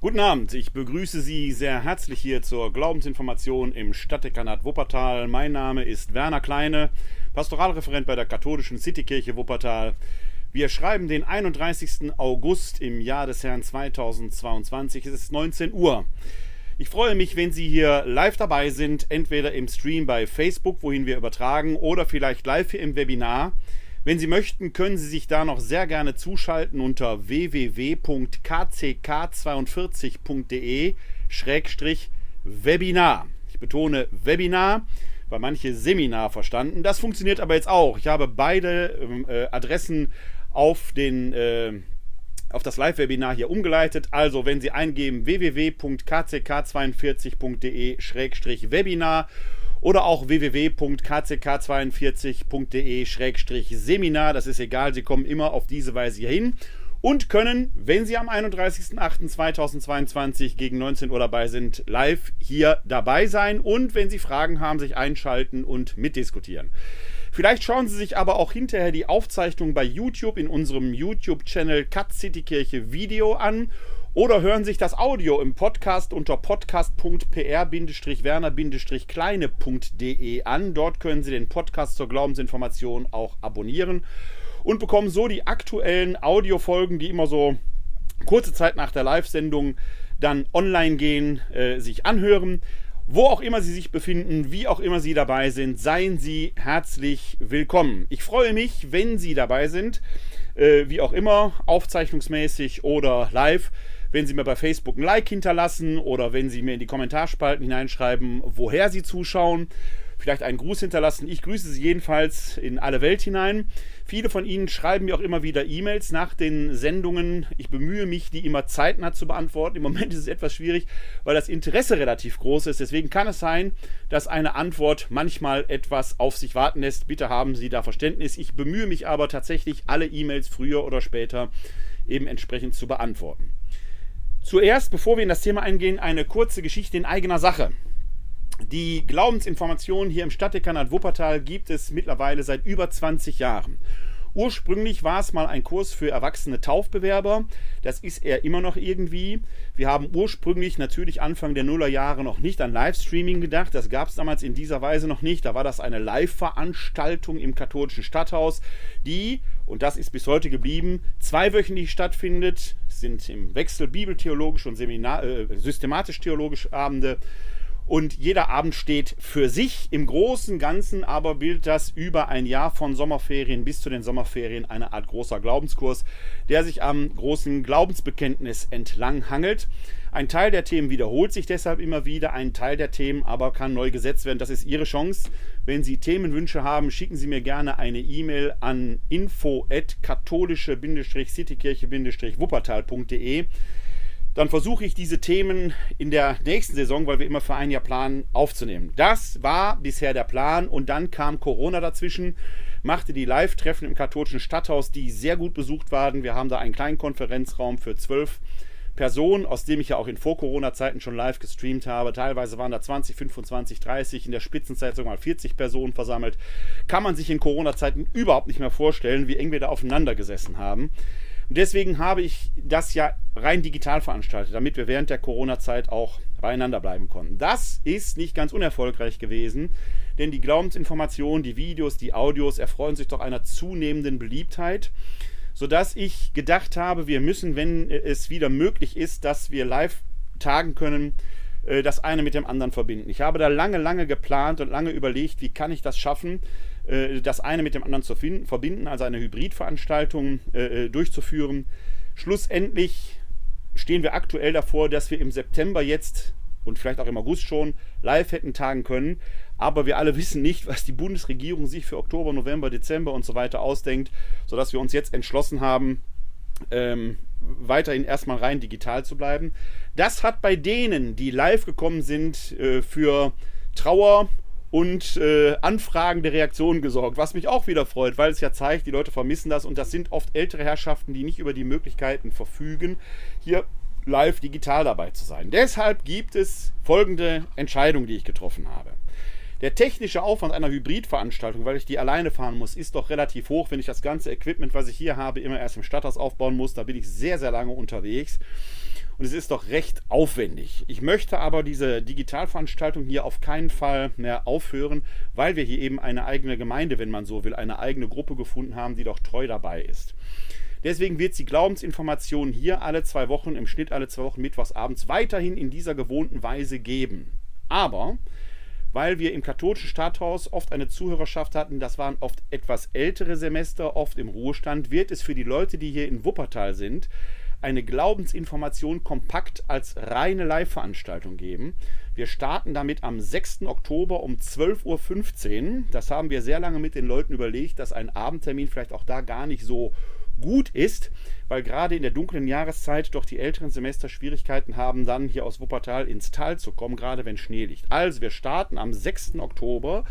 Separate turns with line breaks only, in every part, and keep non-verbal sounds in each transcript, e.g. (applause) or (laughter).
Guten Abend, ich begrüße Sie sehr herzlich hier zur Glaubensinformation im Stadtdekanat Wuppertal. Mein Name ist Werner Kleine, Pastoralreferent bei der katholischen Citykirche Wuppertal. Wir schreiben den 31. August im Jahr des Herrn 2022. Es ist 19 Uhr. Ich freue mich, wenn Sie hier live dabei sind, entweder im Stream bei Facebook, wohin wir übertragen, oder vielleicht live hier im Webinar. Wenn Sie möchten, können Sie sich da noch sehr gerne zuschalten unter www.kck42.de-webinar. Ich betone Webinar, weil manche Seminar verstanden. Das funktioniert aber jetzt auch. Ich habe beide ähm, äh, Adressen auf den äh, auf das Live-Webinar hier umgeleitet. Also, wenn Sie eingeben www.kck42.de-webinar oder auch www.kck42.de-seminar. Das ist egal, Sie kommen immer auf diese Weise hier hin und können, wenn Sie am 31.08.2022 gegen 19 Uhr dabei sind, live hier dabei sein und wenn Sie Fragen haben, sich einschalten und mitdiskutieren. Vielleicht schauen Sie sich aber auch hinterher die Aufzeichnung bei YouTube in unserem YouTube-Channel Cut City Kirche Video an oder hören sich das Audio im Podcast unter podcast.pr-werner-kleine.de an. Dort können Sie den Podcast zur Glaubensinformation auch abonnieren und bekommen so die aktuellen Audiofolgen, die immer so kurze Zeit nach der Live-Sendung dann online gehen, äh, sich anhören. Wo auch immer Sie sich befinden, wie auch immer Sie dabei sind, seien Sie herzlich willkommen. Ich freue mich, wenn Sie dabei sind, äh, wie auch immer, aufzeichnungsmäßig oder live wenn Sie mir bei Facebook ein Like hinterlassen oder wenn Sie mir in die Kommentarspalten hineinschreiben, woher Sie zuschauen. Vielleicht einen Gruß hinterlassen. Ich grüße Sie jedenfalls in alle Welt hinein. Viele von Ihnen schreiben mir auch immer wieder E-Mails nach den Sendungen. Ich bemühe mich, die immer zeitnah zu beantworten. Im Moment ist es etwas schwierig, weil das Interesse relativ groß ist. Deswegen kann es sein, dass eine Antwort manchmal etwas auf sich warten lässt. Bitte haben Sie da Verständnis. Ich bemühe mich aber tatsächlich, alle E-Mails früher oder später eben entsprechend zu beantworten. Zuerst, bevor wir in das Thema eingehen, eine kurze Geschichte in eigener Sache. Die Glaubensinformation hier im Stadtdekanat Wuppertal gibt es mittlerweile seit über 20 Jahren. Ursprünglich war es mal ein Kurs für erwachsene Taufbewerber. Das ist er immer noch irgendwie. Wir haben ursprünglich natürlich Anfang der Nullerjahre noch nicht an Livestreaming gedacht. Das gab es damals in dieser Weise noch nicht. Da war das eine Live-Veranstaltung im katholischen Stadthaus, die, und das ist bis heute geblieben, zweiwöchentlich stattfindet sind im Wechsel bibeltheologisch und äh, systematisch-theologisch Abende. Und jeder Abend steht für sich. Im Großen Ganzen aber bildet das über ein Jahr von Sommerferien bis zu den Sommerferien eine Art großer Glaubenskurs, der sich am großen Glaubensbekenntnis entlang hangelt. Ein Teil der Themen wiederholt sich deshalb immer wieder, ein Teil der Themen aber kann neu gesetzt werden. Das ist Ihre Chance. Wenn Sie Themenwünsche haben, schicken Sie mir gerne eine E-Mail an info@katholische-citykirche-wuppertal.de. Dann versuche ich diese Themen in der nächsten Saison, weil wir immer für ein Jahr planen, aufzunehmen. Das war bisher der Plan und dann kam Corona dazwischen, machte die Live-Treffen im katholischen Stadthaus, die sehr gut besucht waren. Wir haben da einen kleinen Konferenzraum für zwölf Person, aus dem ich ja auch in Vor-Corona-Zeiten schon live gestreamt habe. Teilweise waren da 20, 25, 30, in der Spitzenzeit sogar mal 40 Personen versammelt. Kann man sich in Corona-Zeiten überhaupt nicht mehr vorstellen, wie eng wir da aufeinander gesessen haben. Und deswegen habe ich das ja rein digital veranstaltet, damit wir während der Corona-Zeit auch beieinander bleiben konnten. Das ist nicht ganz unerfolgreich gewesen, denn die Glaubensinformationen, die Videos, die Audios erfreuen sich doch einer zunehmenden Beliebtheit sodass ich gedacht habe, wir müssen, wenn es wieder möglich ist, dass wir live tagen können, äh, das eine mit dem anderen verbinden. Ich habe da lange, lange geplant und lange überlegt, wie kann ich das schaffen, äh, das eine mit dem anderen zu verbinden, also eine Hybridveranstaltung äh, durchzuführen. Schlussendlich stehen wir aktuell davor, dass wir im September jetzt und vielleicht auch im August schon live hätten tagen können. Aber wir alle wissen nicht, was die Bundesregierung sich für Oktober, November, Dezember und so weiter ausdenkt, sodass wir uns jetzt entschlossen haben, ähm, weiterhin erstmal rein digital zu bleiben. Das hat bei denen, die live gekommen sind, äh, für Trauer und äh, anfragende Reaktionen gesorgt, was mich auch wieder freut, weil es ja zeigt, die Leute vermissen das und das sind oft ältere Herrschaften, die nicht über die Möglichkeiten verfügen, hier live digital dabei zu sein. Deshalb gibt es folgende Entscheidung, die ich getroffen habe. Der technische Aufwand einer Hybridveranstaltung, weil ich die alleine fahren muss, ist doch relativ hoch, wenn ich das ganze Equipment, was ich hier habe, immer erst im Stadthaus aufbauen muss. Da bin ich sehr, sehr lange unterwegs. Und es ist doch recht aufwendig. Ich möchte aber diese Digitalveranstaltung hier auf keinen Fall mehr aufhören, weil wir hier eben eine eigene Gemeinde, wenn man so will, eine eigene Gruppe gefunden haben, die doch treu dabei ist. Deswegen wird die Glaubensinformation hier alle zwei Wochen, im Schnitt alle zwei Wochen mittwochs abends weiterhin in dieser gewohnten Weise geben. Aber weil wir im katholischen Stadthaus oft eine Zuhörerschaft hatten, das waren oft etwas ältere Semester, oft im Ruhestand, wird es für die Leute, die hier in Wuppertal sind, eine Glaubensinformation kompakt als reine Live-Veranstaltung geben. Wir starten damit am 6. Oktober um 12.15 Uhr. Das haben wir sehr lange mit den Leuten überlegt, dass ein Abendtermin vielleicht auch da gar nicht so gut ist, weil gerade in der dunklen Jahreszeit doch die älteren Semester Schwierigkeiten haben, dann hier aus Wuppertal ins Tal zu kommen, gerade wenn Schnee liegt. Also wir starten am 6. Oktober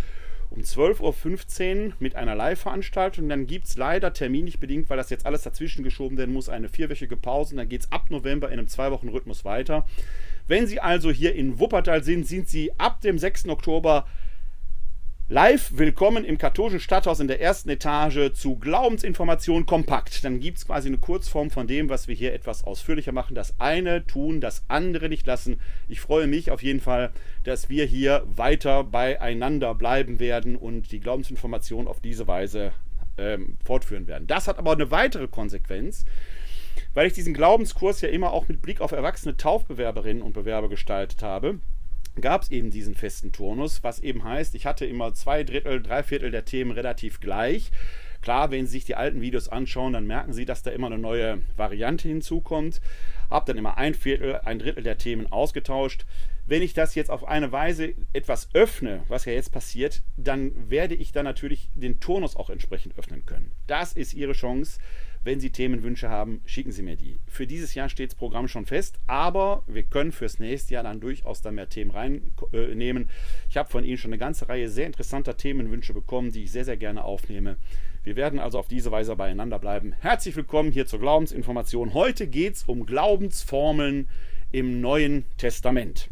um 12.15 Uhr mit einer Live-Veranstaltung. Dann gibt es leider terminlich bedingt, weil das jetzt alles dazwischen geschoben werden muss, eine vierwöchige Pause. Und dann geht es ab November in einem Zwei-Wochen-Rhythmus weiter. Wenn Sie also hier in Wuppertal sind, sind Sie ab dem 6. Oktober Live willkommen im katholischen Stadthaus in der ersten Etage zu Glaubensinformation kompakt. Dann gibt es quasi eine Kurzform von dem, was wir hier etwas ausführlicher machen. Das eine tun, das andere nicht lassen. Ich freue mich auf jeden Fall, dass wir hier weiter beieinander bleiben werden und die Glaubensinformation auf diese Weise ähm, fortführen werden. Das hat aber eine weitere Konsequenz weil ich diesen Glaubenskurs ja immer auch mit Blick auf erwachsene Taufbewerberinnen und Bewerber gestaltet habe gab es eben diesen festen Turnus, was eben heißt, ich hatte immer zwei Drittel, drei Viertel der Themen relativ gleich. Klar, wenn Sie sich die alten Videos anschauen, dann merken Sie, dass da immer eine neue Variante hinzukommt. Hab dann immer ein Viertel, ein Drittel der Themen ausgetauscht. Wenn ich das jetzt auf eine Weise etwas öffne, was ja jetzt passiert, dann werde ich dann natürlich den Turnus auch entsprechend öffnen können. Das ist Ihre Chance. Wenn Sie Themenwünsche haben, schicken Sie mir die. Für dieses Jahr steht das Programm schon fest, aber wir können fürs nächste Jahr dann durchaus da mehr Themen reinnehmen. Äh, ich habe von Ihnen schon eine ganze Reihe sehr interessanter Themenwünsche bekommen, die ich sehr, sehr gerne aufnehme. Wir werden also auf diese Weise beieinander bleiben. Herzlich willkommen hier zur Glaubensinformation. Heute geht es um Glaubensformeln im Neuen Testament.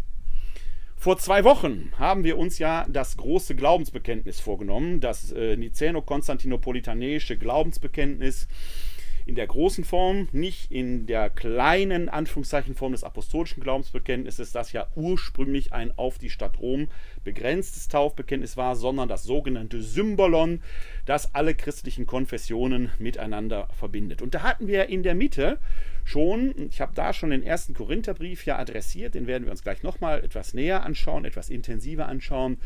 Vor zwei Wochen haben wir uns ja das große Glaubensbekenntnis vorgenommen, das äh, Niceno-Konstantinopolitanische Glaubensbekenntnis in der großen Form, nicht in der kleinen Anführungszeichen Form des apostolischen Glaubensbekenntnisses, das ja ursprünglich ein auf die Stadt Rom begrenztes Taufbekenntnis war, sondern das sogenannte Symbolon, das alle christlichen Konfessionen miteinander verbindet. Und da hatten wir in der Mitte schon, ich habe da schon den ersten Korintherbrief ja adressiert, den werden wir uns gleich nochmal etwas näher anschauen, etwas intensiver anschauen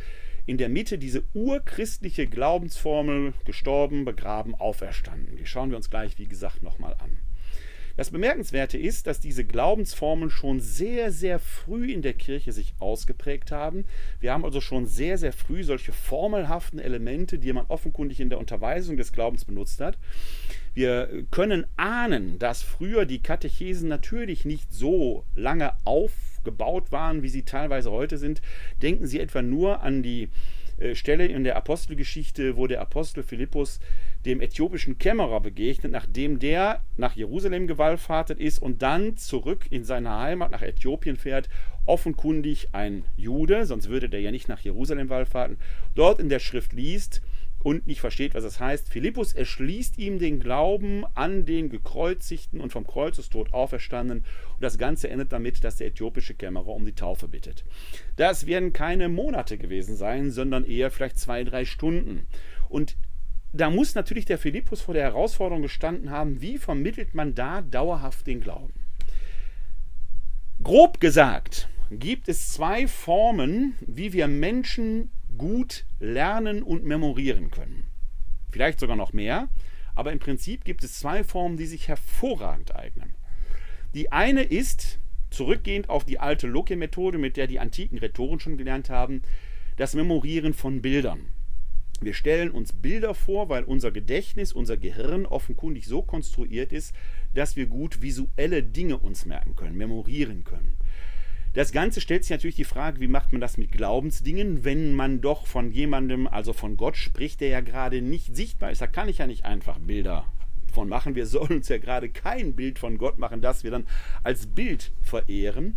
in der Mitte diese urchristliche Glaubensformel gestorben, begraben, auferstanden. Die schauen wir uns gleich, wie gesagt, nochmal an. Das Bemerkenswerte ist, dass diese Glaubensformeln schon sehr, sehr früh in der Kirche sich ausgeprägt haben. Wir haben also schon sehr, sehr früh solche formelhaften Elemente, die man offenkundig in der Unterweisung des Glaubens benutzt hat. Wir können ahnen, dass früher die Katechesen natürlich nicht so lange aufgebaut waren, wie sie teilweise heute sind. Denken Sie etwa nur an die äh, Stelle in der Apostelgeschichte, wo der Apostel Philippus dem äthiopischen Kämmerer begegnet, nachdem der nach Jerusalem gewallfahrtet ist und dann zurück in seine Heimat nach Äthiopien fährt, offenkundig ein Jude, sonst würde der ja nicht nach Jerusalem wallfahrten, dort in der Schrift liest, und nicht versteht, was das heißt. Philippus erschließt ihm den Glauben an den gekreuzigten und vom Kreuzestod auferstandenen. Und das Ganze endet damit, dass der äthiopische Kämmerer um die Taufe bittet. Das werden keine Monate gewesen sein, sondern eher vielleicht zwei, drei Stunden. Und da muss natürlich der Philippus vor der Herausforderung gestanden haben, wie vermittelt man da dauerhaft den Glauben? Grob gesagt gibt es zwei Formen, wie wir Menschen gut lernen und memorieren können. Vielleicht sogar noch mehr, aber im Prinzip gibt es zwei Formen, die sich hervorragend eignen. Die eine ist, zurückgehend auf die alte Loke-Methode, mit der die antiken Rhetoren schon gelernt haben, das Memorieren von Bildern. Wir stellen uns Bilder vor, weil unser Gedächtnis, unser Gehirn offenkundig so konstruiert ist, dass wir gut visuelle Dinge uns merken können, memorieren können. Das Ganze stellt sich natürlich die Frage, wie macht man das mit Glaubensdingen, wenn man doch von jemandem, also von Gott spricht, der ja gerade nicht sichtbar ist. Da kann ich ja nicht einfach Bilder von machen. Wir sollen uns ja gerade kein Bild von Gott machen, das wir dann als Bild verehren.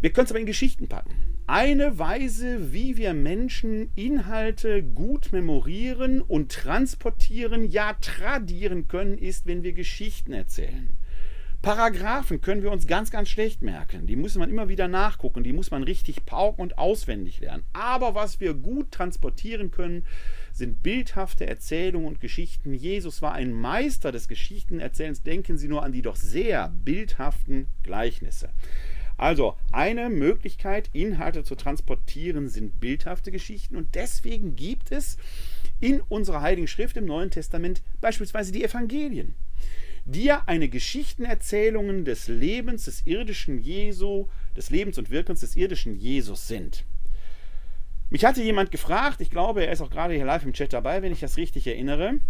Wir können es aber in Geschichten packen. Eine Weise, wie wir Menschen Inhalte gut memorieren und transportieren, ja tradieren können, ist, wenn wir Geschichten erzählen. Paragraphen können wir uns ganz, ganz schlecht merken. Die muss man immer wieder nachgucken, die muss man richtig pauken und auswendig lernen. Aber was wir gut transportieren können, sind bildhafte Erzählungen und Geschichten. Jesus war ein Meister des Geschichtenerzählens. Denken Sie nur an die doch sehr bildhaften Gleichnisse. Also eine Möglichkeit, Inhalte zu transportieren, sind bildhafte Geschichten und deswegen gibt es in unserer Heiligen Schrift im Neuen Testament beispielsweise die Evangelien, ja eine Geschichtenerzählungen des Lebens des irdischen Jesu, des Lebens und Wirkens des irdischen Jesus sind. Mich hatte jemand gefragt, ich glaube, er ist auch gerade hier live im Chat dabei, wenn ich das richtig erinnere,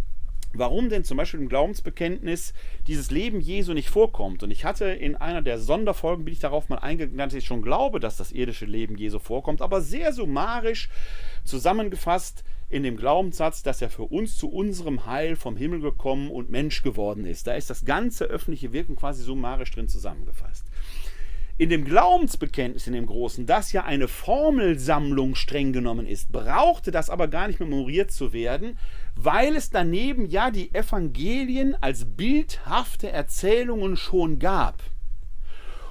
warum denn zum Beispiel im Glaubensbekenntnis dieses Leben Jesu nicht vorkommt. Und ich hatte in einer der Sonderfolgen, bin ich darauf mal eingegangen, dass ich schon glaube, dass das irdische Leben Jesu vorkommt, aber sehr summarisch zusammengefasst in dem Glaubenssatz, dass er für uns zu unserem Heil vom Himmel gekommen und Mensch geworden ist. Da ist das ganze öffentliche Wirken quasi summarisch drin zusammengefasst in dem Glaubensbekenntnis, in dem Großen, das ja eine Formelsammlung streng genommen ist, brauchte das aber gar nicht memoriert zu werden, weil es daneben ja die Evangelien als bildhafte Erzählungen schon gab.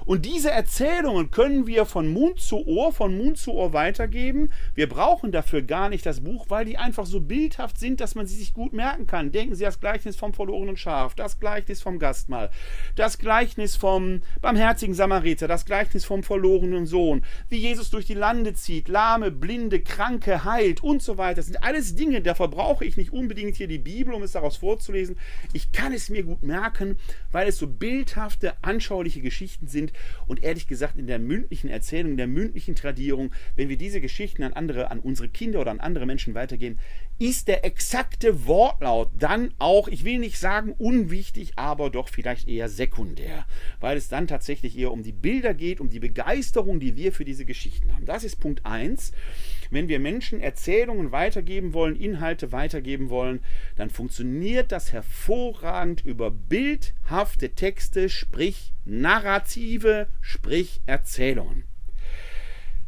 Und diese Erzählungen können wir von Mund zu Ohr, von Mund zu Ohr weitergeben. Wir brauchen dafür gar nicht das Buch, weil die einfach so bildhaft sind, dass man sie sich gut merken kann. Denken Sie das Gleichnis vom verlorenen Schaf, das Gleichnis vom Gastmahl, das Gleichnis vom barmherzigen Samariter, das Gleichnis vom verlorenen Sohn, wie Jesus durch die Lande zieht, Lahme, Blinde, Kranke heilt und so weiter. Das sind alles Dinge, da verbrauche ich nicht unbedingt hier die Bibel, um es daraus vorzulesen. Ich kann es mir gut merken, weil es so bildhafte, anschauliche Geschichten sind, und ehrlich gesagt, in der mündlichen Erzählung, in der mündlichen Tradierung, wenn wir diese Geschichten an andere, an unsere Kinder oder an andere Menschen weitergeben, ist der exakte Wortlaut dann auch, ich will nicht sagen unwichtig, aber doch vielleicht eher sekundär, weil es dann tatsächlich eher um die Bilder geht, um die Begeisterung, die wir für diese Geschichten haben. Das ist Punkt 1. Wenn wir Menschen Erzählungen weitergeben wollen, Inhalte weitergeben wollen, dann funktioniert das hervorragend über bildhafte Texte, sprich Narrative, sprich Erzählungen.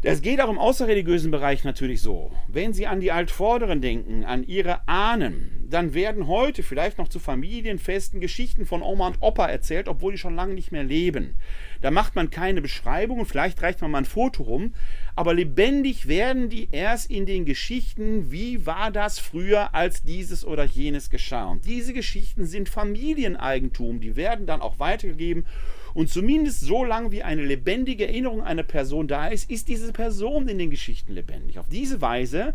Das geht auch im außerreligiösen Bereich natürlich so. Wenn Sie an die Altvorderen denken, an Ihre Ahnen, dann werden heute vielleicht noch zu Familienfesten Geschichten von Oma und Opa erzählt, obwohl die schon lange nicht mehr leben. Da macht man keine Beschreibung und vielleicht reicht man mal ein Foto rum, aber lebendig werden die erst in den Geschichten, wie war das früher, als dieses oder jenes geschah. Und diese Geschichten sind Familieneigentum, die werden dann auch weitergegeben und zumindest so lange wie eine lebendige Erinnerung einer Person da ist, ist diese Person in den Geschichten lebendig. Auf diese Weise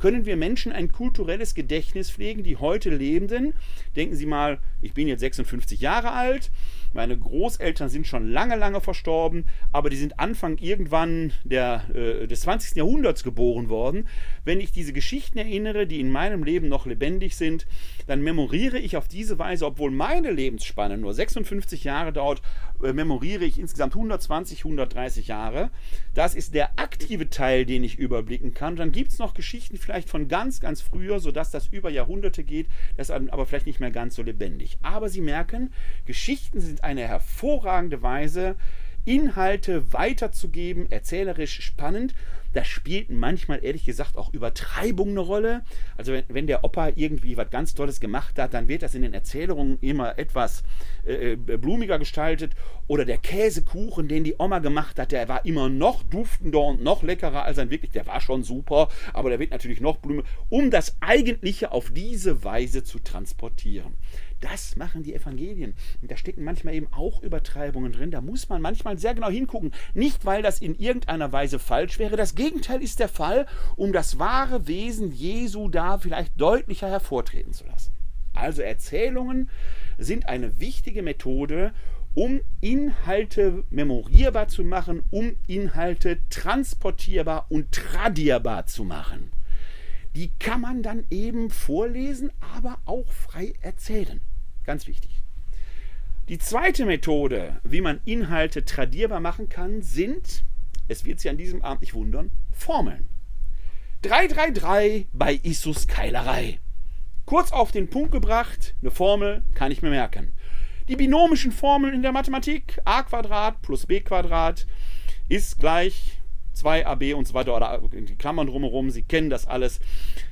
können wir Menschen ein kulturelles Gedächtnis pflegen, die heute Lebenden. Denken Sie mal, ich bin jetzt 56 Jahre alt, meine Großeltern sind schon lange, lange verstorben, aber die sind Anfang irgendwann der, äh, des 20. Jahrhunderts geboren worden. Wenn ich diese Geschichten erinnere, die in meinem Leben noch lebendig sind, dann memoriere ich auf diese Weise, obwohl meine Lebensspanne nur 56 Jahre dauert, memoriere ich insgesamt 120, 130 Jahre. Das ist der aktive Teil, den ich überblicken kann. Dann gibt es noch Geschichten vielleicht von ganz, ganz früher, sodass das über Jahrhunderte geht, das ist aber vielleicht nicht mehr ganz so lebendig. Aber Sie merken, Geschichten sind eine hervorragende Weise, Inhalte weiterzugeben, erzählerisch spannend. Da spielt manchmal, ehrlich gesagt, auch Übertreibung eine Rolle. Also wenn, wenn, der Opa irgendwie was ganz Tolles gemacht hat, dann wird das in den Erzählungen immer etwas äh, äh, blumiger gestaltet. Oder der Käsekuchen, den die Oma gemacht hat, der war immer noch duftender und noch leckerer als ein wirklich, der war schon super, aber der wird natürlich noch blumiger, um das Eigentliche auf diese Weise zu transportieren. Das machen die Evangelien. Und da stecken manchmal eben auch Übertreibungen drin. Da muss man manchmal sehr genau hingucken. Nicht, weil das in irgendeiner Weise falsch wäre. Das Gegenteil ist der Fall, um das wahre Wesen Jesu da vielleicht deutlicher hervortreten zu lassen. Also Erzählungen sind eine wichtige Methode, um Inhalte memorierbar zu machen, um Inhalte transportierbar und tradierbar zu machen. Die kann man dann eben vorlesen, aber auch frei erzählen. Ganz wichtig. Die zweite Methode, wie man Inhalte tradierbar machen kann, sind, es wird Sie an diesem Abend nicht wundern, Formeln. 333 bei Issus Keilerei. Kurz auf den Punkt gebracht, eine Formel kann ich mir merken. Die binomischen Formeln in der Mathematik, a plus b ist gleich 2ab und so weiter oder die Klammern drumherum, Sie kennen das alles,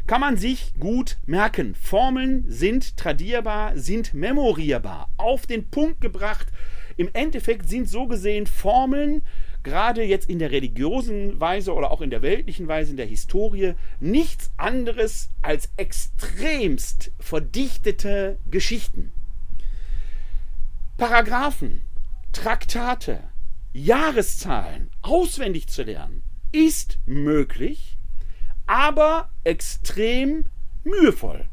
kann man sich gut merken. Formeln sind tradierbar, sind memorierbar, auf den Punkt gebracht, Im Endeffekt sind so gesehen Formeln, gerade jetzt in der religiösen Weise oder auch in der weltlichen Weise, in der Historie, nichts anderes als extremst verdichtete Geschichten. Paragraphen, Traktate, Jahreszahlen auswendig zu lernen, ist möglich, aber extrem mühevoll.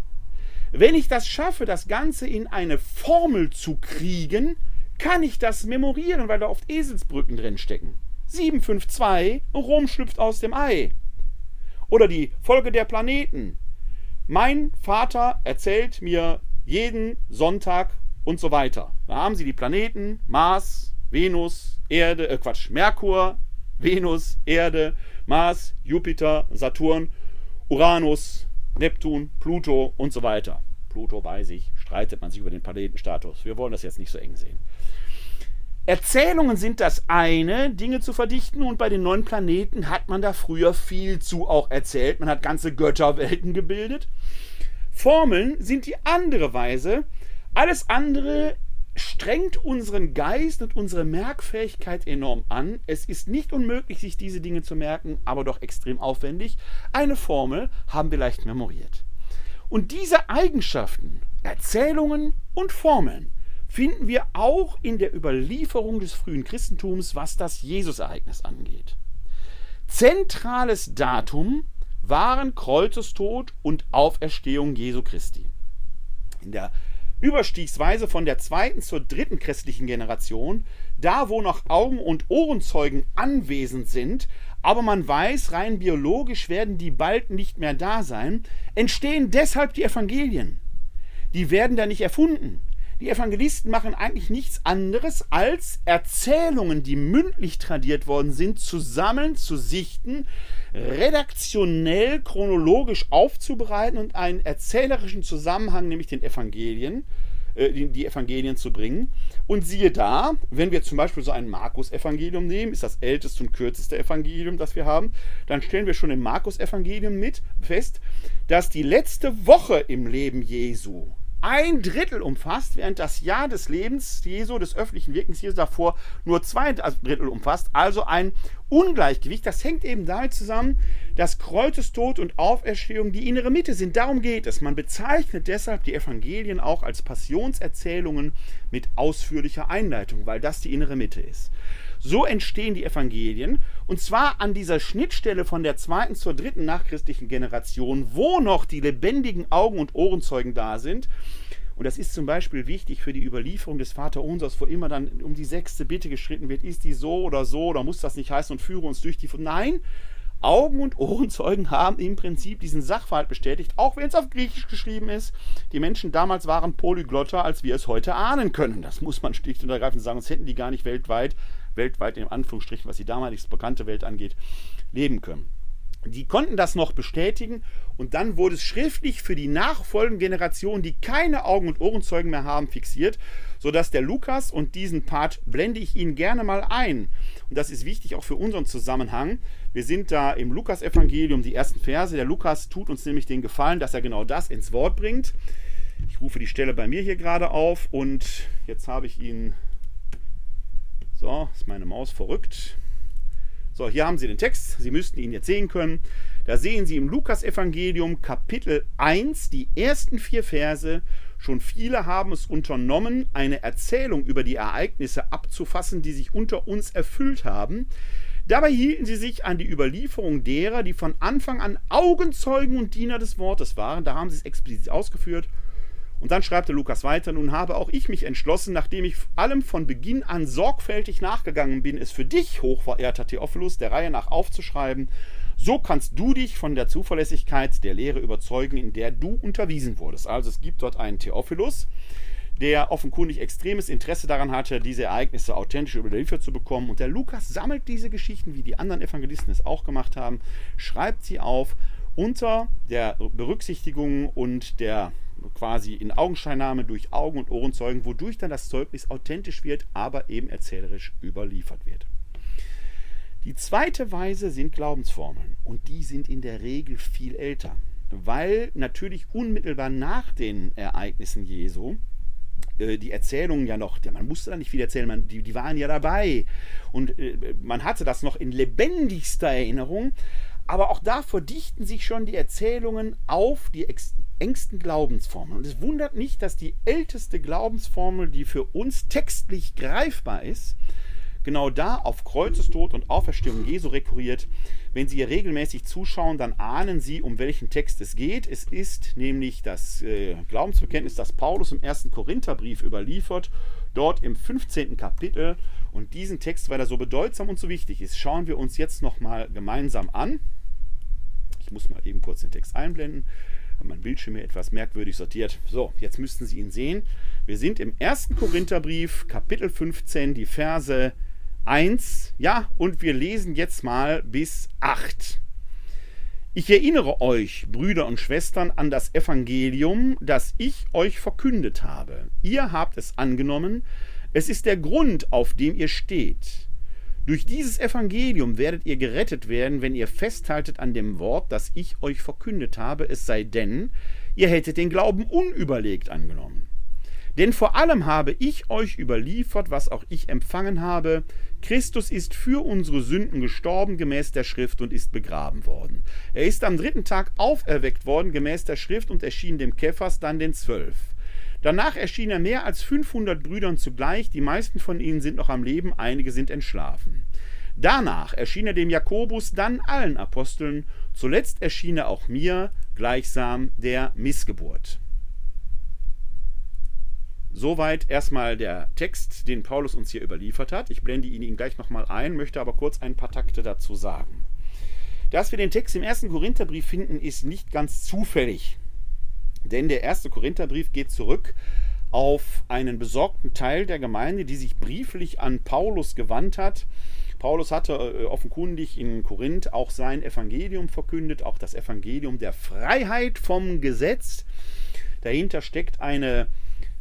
Wenn ich das schaffe, das Ganze in eine Formel zu kriegen, kann ich das memorieren, weil da oft Eselsbrücken drin stecken. 752, Rom schlüpft aus dem Ei. Oder die Folge der Planeten. Mein Vater erzählt mir jeden Sonntag und so weiter. Da haben Sie die Planeten, Mars, Venus, Erde, äh Quatsch, Merkur, Venus, Erde, Mars, Jupiter, Saturn, Uranus, Neptun, Pluto und so weiter. Pluto weiß ich, streitet man sich über den Planetenstatus. Wir wollen das jetzt nicht so eng sehen. Erzählungen sind das eine, Dinge zu verdichten, und bei den neuen Planeten hat man da früher viel zu auch erzählt. Man hat ganze Götterwelten gebildet. Formeln sind die andere Weise. Alles andere strengt unseren Geist und unsere Merkfähigkeit enorm an. Es ist nicht unmöglich, sich diese Dinge zu merken, aber doch extrem aufwendig. Eine Formel haben wir leicht memoriert. Und diese Eigenschaften, Erzählungen und Formeln, finden wir auch in der Überlieferung des frühen Christentums, was das Jesusereignis angeht. Zentrales Datum waren Kreuzestod und Auferstehung Jesu Christi. In der Überstiegsweise von der zweiten zur dritten christlichen Generation, da wo noch Augen- und Ohrenzeugen anwesend sind, aber man weiß, rein biologisch werden die bald nicht mehr da sein, entstehen deshalb die Evangelien. Die werden da nicht erfunden. Die Evangelisten machen eigentlich nichts anderes als Erzählungen, die mündlich tradiert worden sind, zu sammeln, zu sichten, redaktionell, chronologisch aufzubereiten und einen erzählerischen Zusammenhang, nämlich den Evangelien, äh, die, die Evangelien zu bringen. Und siehe da, wenn wir zum Beispiel so ein Markus-Evangelium nehmen, ist das älteste und kürzeste Evangelium, das wir haben, dann stellen wir schon im Markus-Evangelium mit fest, dass die letzte Woche im Leben Jesu ein Drittel umfasst, während das Jahr des Lebens Jesu, des öffentlichen Wirkens Jesu davor nur zwei Drittel umfasst. Also ein Ungleichgewicht. Das hängt eben damit zusammen, dass Kreuzestod und Auferstehung die innere Mitte sind. Darum geht es. Man bezeichnet deshalb die Evangelien auch als Passionserzählungen mit ausführlicher Einleitung, weil das die innere Mitte ist. So entstehen die Evangelien und zwar an dieser Schnittstelle von der zweiten zur dritten nachchristlichen Generation, wo noch die lebendigen Augen- und Ohrenzeugen da sind. Und das ist zum Beispiel wichtig für die Überlieferung des Vater Unsers, wo immer dann um die sechste Bitte geschritten wird, ist die so oder so oder muss das nicht heißen und führe uns durch die... Nein, Augen- und Ohrenzeugen haben im Prinzip diesen Sachverhalt bestätigt, auch wenn es auf Griechisch geschrieben ist. Die Menschen damals waren polyglotter, als wir es heute ahnen können. Das muss man schlicht und ergreifend sagen, sonst hätten die gar nicht weltweit weltweit in Anführungsstrichen, was die damalig bekannte Welt angeht, leben können. Die konnten das noch bestätigen und dann wurde es schriftlich für die nachfolgenden Generationen, die keine Augen- und Ohrenzeugen mehr haben, fixiert, sodass der Lukas und diesen Part blende ich Ihnen gerne mal ein. Und das ist wichtig auch für unseren Zusammenhang. Wir sind da im Lukas-Evangelium, die ersten Verse. Der Lukas tut uns nämlich den Gefallen, dass er genau das ins Wort bringt. Ich rufe die Stelle bei mir hier gerade auf und jetzt habe ich Ihnen so, ist meine Maus verrückt. So, hier haben Sie den Text. Sie müssten ihn jetzt sehen können. Da sehen Sie im Lukasevangelium Kapitel 1 die ersten vier Verse. Schon viele haben es unternommen, eine Erzählung über die Ereignisse abzufassen, die sich unter uns erfüllt haben. Dabei hielten sie sich an die Überlieferung derer, die von Anfang an Augenzeugen und Diener des Wortes waren. Da haben sie es explizit ausgeführt. Und dann schreibt der Lukas weiter, nun habe auch ich mich entschlossen, nachdem ich allem von Beginn an sorgfältig nachgegangen bin, es für dich, hochverehrter Theophilus, der Reihe nach aufzuschreiben. So kannst du dich von der Zuverlässigkeit der Lehre überzeugen, in der du unterwiesen wurdest. Also es gibt dort einen Theophilus, der offenkundig extremes Interesse daran hatte, diese Ereignisse authentisch überliefert zu bekommen. Und der Lukas sammelt diese Geschichten, wie die anderen Evangelisten es auch gemacht haben, schreibt sie auf unter der Berücksichtigung und der quasi in Augenscheinnahme durch Augen- und Ohrenzeugen, wodurch dann das Zeugnis authentisch wird, aber eben erzählerisch überliefert wird. Die zweite Weise sind Glaubensformeln und die sind in der Regel viel älter, weil natürlich unmittelbar nach den Ereignissen Jesu äh, die Erzählungen ja noch, man musste da nicht viel erzählen, man, die, die waren ja dabei. Und äh, man hatte das noch in lebendigster Erinnerung. Aber auch da verdichten sich schon die Erzählungen auf die engsten Glaubensformeln. Und es wundert nicht, dass die älteste Glaubensformel, die für uns textlich greifbar ist, genau da auf Kreuzestod und Auferstehung Jesu rekurriert. Wenn Sie hier regelmäßig zuschauen, dann ahnen Sie, um welchen Text es geht. Es ist nämlich das äh, Glaubensbekenntnis, das Paulus im ersten Korintherbrief überliefert, dort im 15. Kapitel. Und diesen Text, weil er so bedeutsam und so wichtig ist, schauen wir uns jetzt nochmal gemeinsam an. Ich muss mal eben kurz den Text einblenden. Habe mein Bildschirm hier etwas merkwürdig sortiert. So, jetzt müssten Sie ihn sehen. Wir sind im 1. Korintherbrief, Kapitel 15, die Verse 1. Ja, und wir lesen jetzt mal bis 8. Ich erinnere euch, Brüder und Schwestern, an das Evangelium, das ich euch verkündet habe. Ihr habt es angenommen, es ist der Grund, auf dem ihr steht. Durch dieses Evangelium werdet ihr gerettet werden, wenn ihr festhaltet an dem Wort, das ich euch verkündet habe, es sei denn, ihr hättet den Glauben unüberlegt angenommen. Denn vor allem habe ich euch überliefert, was auch ich empfangen habe. Christus ist für unsere Sünden gestorben gemäß der Schrift und ist begraben worden. Er ist am dritten Tag auferweckt worden gemäß der Schrift und erschien dem Kephas, dann den Zwölf. Danach erschien er mehr als 500 Brüdern zugleich, die meisten von ihnen sind noch am Leben, einige sind entschlafen. Danach erschien er dem Jakobus, dann allen Aposteln, zuletzt erschien er auch mir, gleichsam der Missgeburt. Soweit erstmal der Text, den Paulus uns hier überliefert hat. Ich blende ihn Ihnen gleich nochmal ein, möchte aber kurz ein paar Takte dazu sagen. Dass wir den Text im ersten Korintherbrief finden, ist nicht ganz zufällig. Denn der erste Korintherbrief geht zurück auf einen besorgten Teil der Gemeinde, die sich brieflich an Paulus gewandt hat. Paulus hatte äh, offenkundig in Korinth auch sein Evangelium verkündet, auch das Evangelium der Freiheit vom Gesetz. Dahinter steckt eine,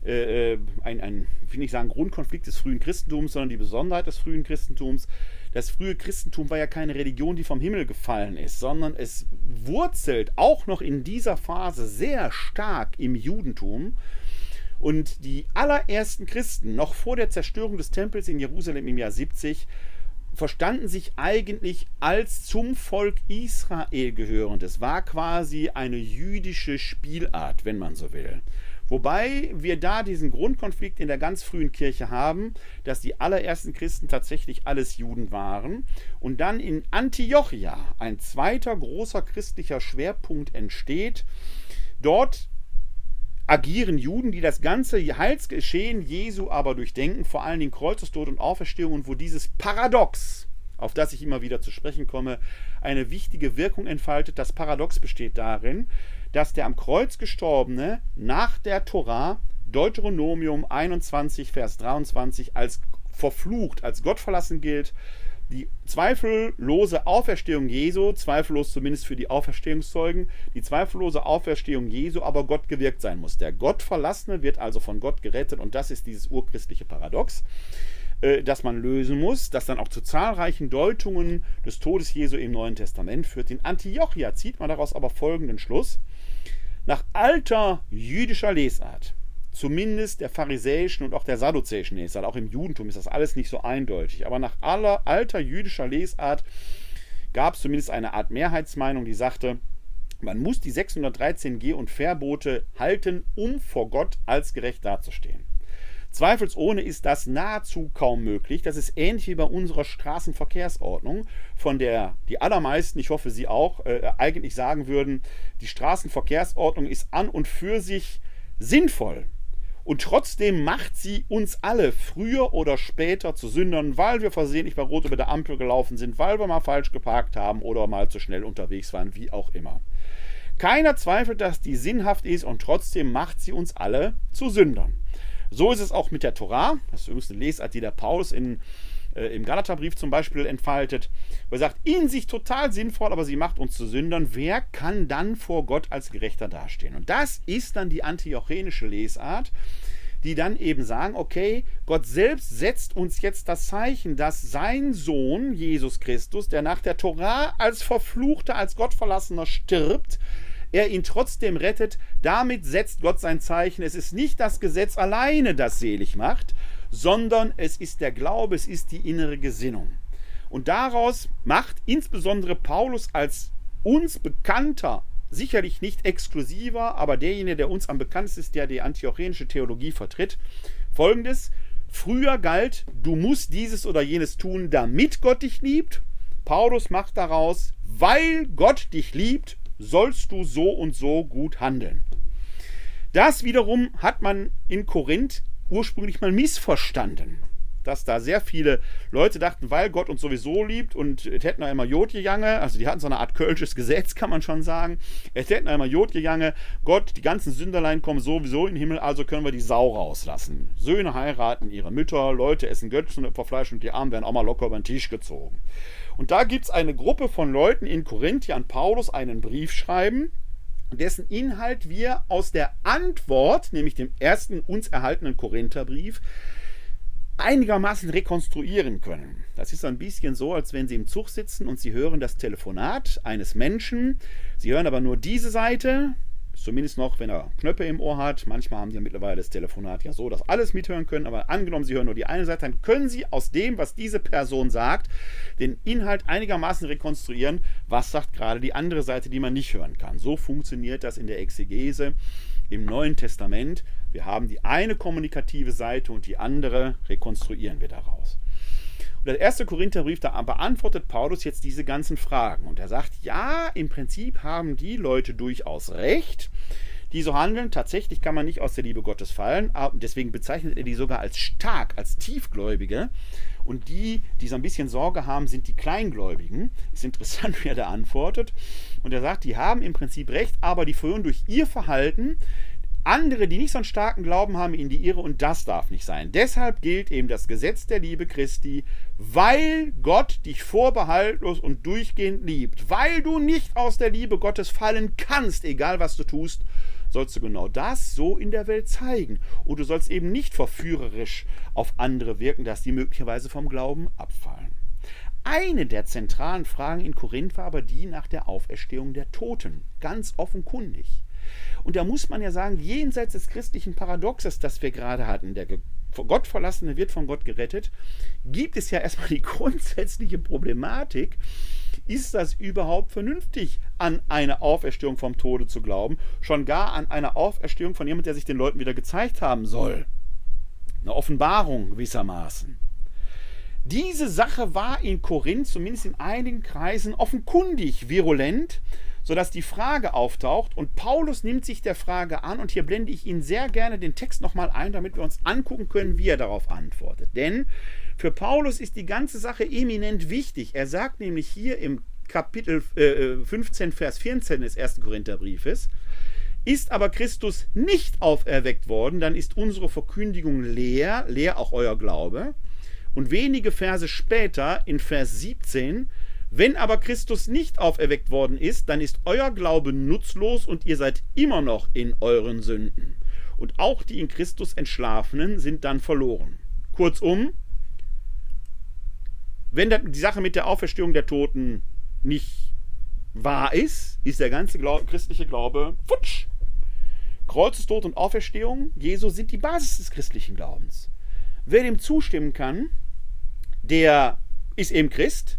äh, äh ein, ein, ich sagen Grundkonflikt des frühen Christentums, sondern die Besonderheit des frühen Christentums. Das frühe Christentum war ja keine Religion, die vom Himmel gefallen ist, sondern es wurzelt auch noch in dieser Phase sehr stark im Judentum. Und die allerersten Christen, noch vor der Zerstörung des Tempels in Jerusalem im Jahr 70, verstanden sich eigentlich als zum Volk Israel gehörend. Es war quasi eine jüdische Spielart, wenn man so will. Wobei wir da diesen Grundkonflikt in der ganz frühen Kirche haben, dass die allerersten Christen tatsächlich alles Juden waren und dann in Antiochia ein zweiter großer christlicher Schwerpunkt entsteht. Dort agieren Juden, die das ganze Heilsgeschehen Jesu aber durchdenken, vor allen Dingen Kreuzestod und Auferstehung und wo dieses Paradox, auf das ich immer wieder zu sprechen komme, eine wichtige Wirkung entfaltet. Das Paradox besteht darin, dass der am Kreuz gestorbene nach der Torah Deuteronomium 21, Vers 23 als verflucht, als gottverlassen gilt. Die zweifellose Auferstehung Jesu, zweifellos zumindest für die Auferstehungszeugen, die zweifellose Auferstehung Jesu aber Gott gewirkt sein muss. Der Gottverlassene wird also von Gott gerettet und das ist dieses urchristliche Paradox. Äh, das man lösen muss, das dann auch zu zahlreichen Deutungen des Todes Jesu im Neuen Testament führt. In Antiochia zieht man daraus aber folgenden Schluss. Nach alter jüdischer Lesart, zumindest der pharisäischen und auch der sadduzäischen Lesart, auch im Judentum ist das alles nicht so eindeutig, aber nach aller alter jüdischer Lesart gab es zumindest eine Art Mehrheitsmeinung, die sagte, man muss die 613 Geh- und Verbote halten, um vor Gott als gerecht dazustehen. Zweifelsohne ist das nahezu kaum möglich. Das ist ähnlich wie bei unserer Straßenverkehrsordnung, von der die allermeisten, ich hoffe Sie auch, äh, eigentlich sagen würden, die Straßenverkehrsordnung ist an und für sich sinnvoll. Und trotzdem macht sie uns alle früher oder später zu Sündern, weil wir versehentlich bei Rot über der Ampel gelaufen sind, weil wir mal falsch geparkt haben oder mal zu schnell unterwegs waren, wie auch immer. Keiner zweifelt, dass die sinnhaft ist und trotzdem macht sie uns alle zu Sündern. So ist es auch mit der Torah. Das ist übrigens eine Lesart, die der Paulus in, äh, im Galaterbrief zum Beispiel entfaltet, wo er sagt, in sich total sinnvoll, aber sie macht uns zu Sündern. Wer kann dann vor Gott als Gerechter dastehen? Und das ist dann die antiochenische Lesart, die dann eben sagen, okay, Gott selbst setzt uns jetzt das Zeichen, dass sein Sohn, Jesus Christus, der nach der Torah als Verfluchter, als Gottverlassener stirbt, er ihn trotzdem rettet, damit setzt Gott sein Zeichen. Es ist nicht das Gesetz alleine, das selig macht, sondern es ist der Glaube, es ist die innere Gesinnung. Und daraus macht insbesondere Paulus als uns bekannter, sicherlich nicht exklusiver, aber derjenige, der uns am bekanntesten ist, der die antiochenische Theologie vertritt, folgendes. Früher galt, du musst dieses oder jenes tun, damit Gott dich liebt. Paulus macht daraus, weil Gott dich liebt, sollst du so und so gut handeln. Das wiederum hat man in Korinth ursprünglich mal missverstanden. Dass da sehr viele Leute dachten, weil Gott uns sowieso liebt und es hätten noch immer Jod also die hatten so eine Art kölsches (laughs) Gesetz, kann man schon sagen. Es hätten noch immer Jod Gott, die ganzen Sünderlein kommen sowieso in den Himmel, also können wir die Sau rauslassen. Söhne heiraten ihre Mütter, Leute essen Götzenopferfleisch und die Armen werden auch mal locker über den Tisch gezogen. Und da gibt es eine Gruppe von Leuten in Korinth, die an Paulus einen Brief schreiben, dessen Inhalt wir aus der Antwort, nämlich dem ersten uns erhaltenen Korintherbrief, einigermaßen rekonstruieren können. Das ist ein bisschen so, als wenn Sie im Zug sitzen und Sie hören das Telefonat eines Menschen. Sie hören aber nur diese Seite, Zumindest noch, wenn er Knöpfe im Ohr hat. Manchmal haben sie ja mittlerweile das Telefonat ja so, dass alles mithören können. Aber angenommen, sie hören nur die eine Seite, dann können sie aus dem, was diese Person sagt, den Inhalt einigermaßen rekonstruieren. Was sagt gerade die andere Seite, die man nicht hören kann? So funktioniert das in der Exegese im Neuen Testament. Wir haben die eine kommunikative Seite und die andere rekonstruieren wir daraus. Und der erste Korintherbrief, da beantwortet Paulus jetzt diese ganzen Fragen. Und er sagt, ja, im Prinzip haben die Leute durchaus recht, die so handeln. Tatsächlich kann man nicht aus der Liebe Gottes fallen. Deswegen bezeichnet er die sogar als stark, als Tiefgläubige. Und die, die so ein bisschen Sorge haben, sind die Kleingläubigen. Ist interessant, (laughs) wie er da antwortet. Und er sagt, die haben im Prinzip recht, aber die führen durch ihr Verhalten andere, die nicht so einen starken Glauben haben, in die Irre und das darf nicht sein. Deshalb gilt eben das Gesetz der Liebe Christi, weil Gott dich vorbehaltlos und durchgehend liebt, weil du nicht aus der Liebe Gottes fallen kannst, egal was du tust, sollst du genau das so in der Welt zeigen. Und du sollst eben nicht verführerisch auf andere wirken, dass die möglicherweise vom Glauben abfallen. Eine der zentralen Fragen in Korinth war aber die nach der Auferstehung der Toten, ganz offenkundig. Und da muss man ja sagen, jenseits des christlichen Paradoxes, das wir gerade hatten, der Gott verlassene wird von Gott gerettet, gibt es ja erstmal die (laughs) grundsätzliche Problematik, ist das überhaupt vernünftig, an eine Auferstehung vom Tode zu glauben? Schon gar an eine Auferstehung von jemandem, der sich den Leuten wieder gezeigt haben soll. Eine Offenbarung gewissermaßen. Diese Sache war in Korinth, zumindest in einigen Kreisen, offenkundig virulent sodass die Frage auftaucht und Paulus nimmt sich der Frage an und hier blende ich Ihnen sehr gerne den Text nochmal ein, damit wir uns angucken können, wie er darauf antwortet. Denn für Paulus ist die ganze Sache eminent wichtig. Er sagt nämlich hier im Kapitel äh, 15, Vers 14 des ersten Korintherbriefes, ist aber Christus nicht auferweckt worden, dann ist unsere Verkündigung leer, leer auch euer Glaube. Und wenige Verse später, in Vers 17, wenn aber Christus nicht auferweckt worden ist, dann ist euer Glaube nutzlos und ihr seid immer noch in euren Sünden. Und auch die in Christus Entschlafenen sind dann verloren. Kurzum, wenn die Sache mit der Auferstehung der Toten nicht wahr ist, ist der ganze Glaube, christliche Glaube futsch. Kreuzestod und Auferstehung Jesu sind die Basis des christlichen Glaubens. Wer dem zustimmen kann, der ist eben Christ,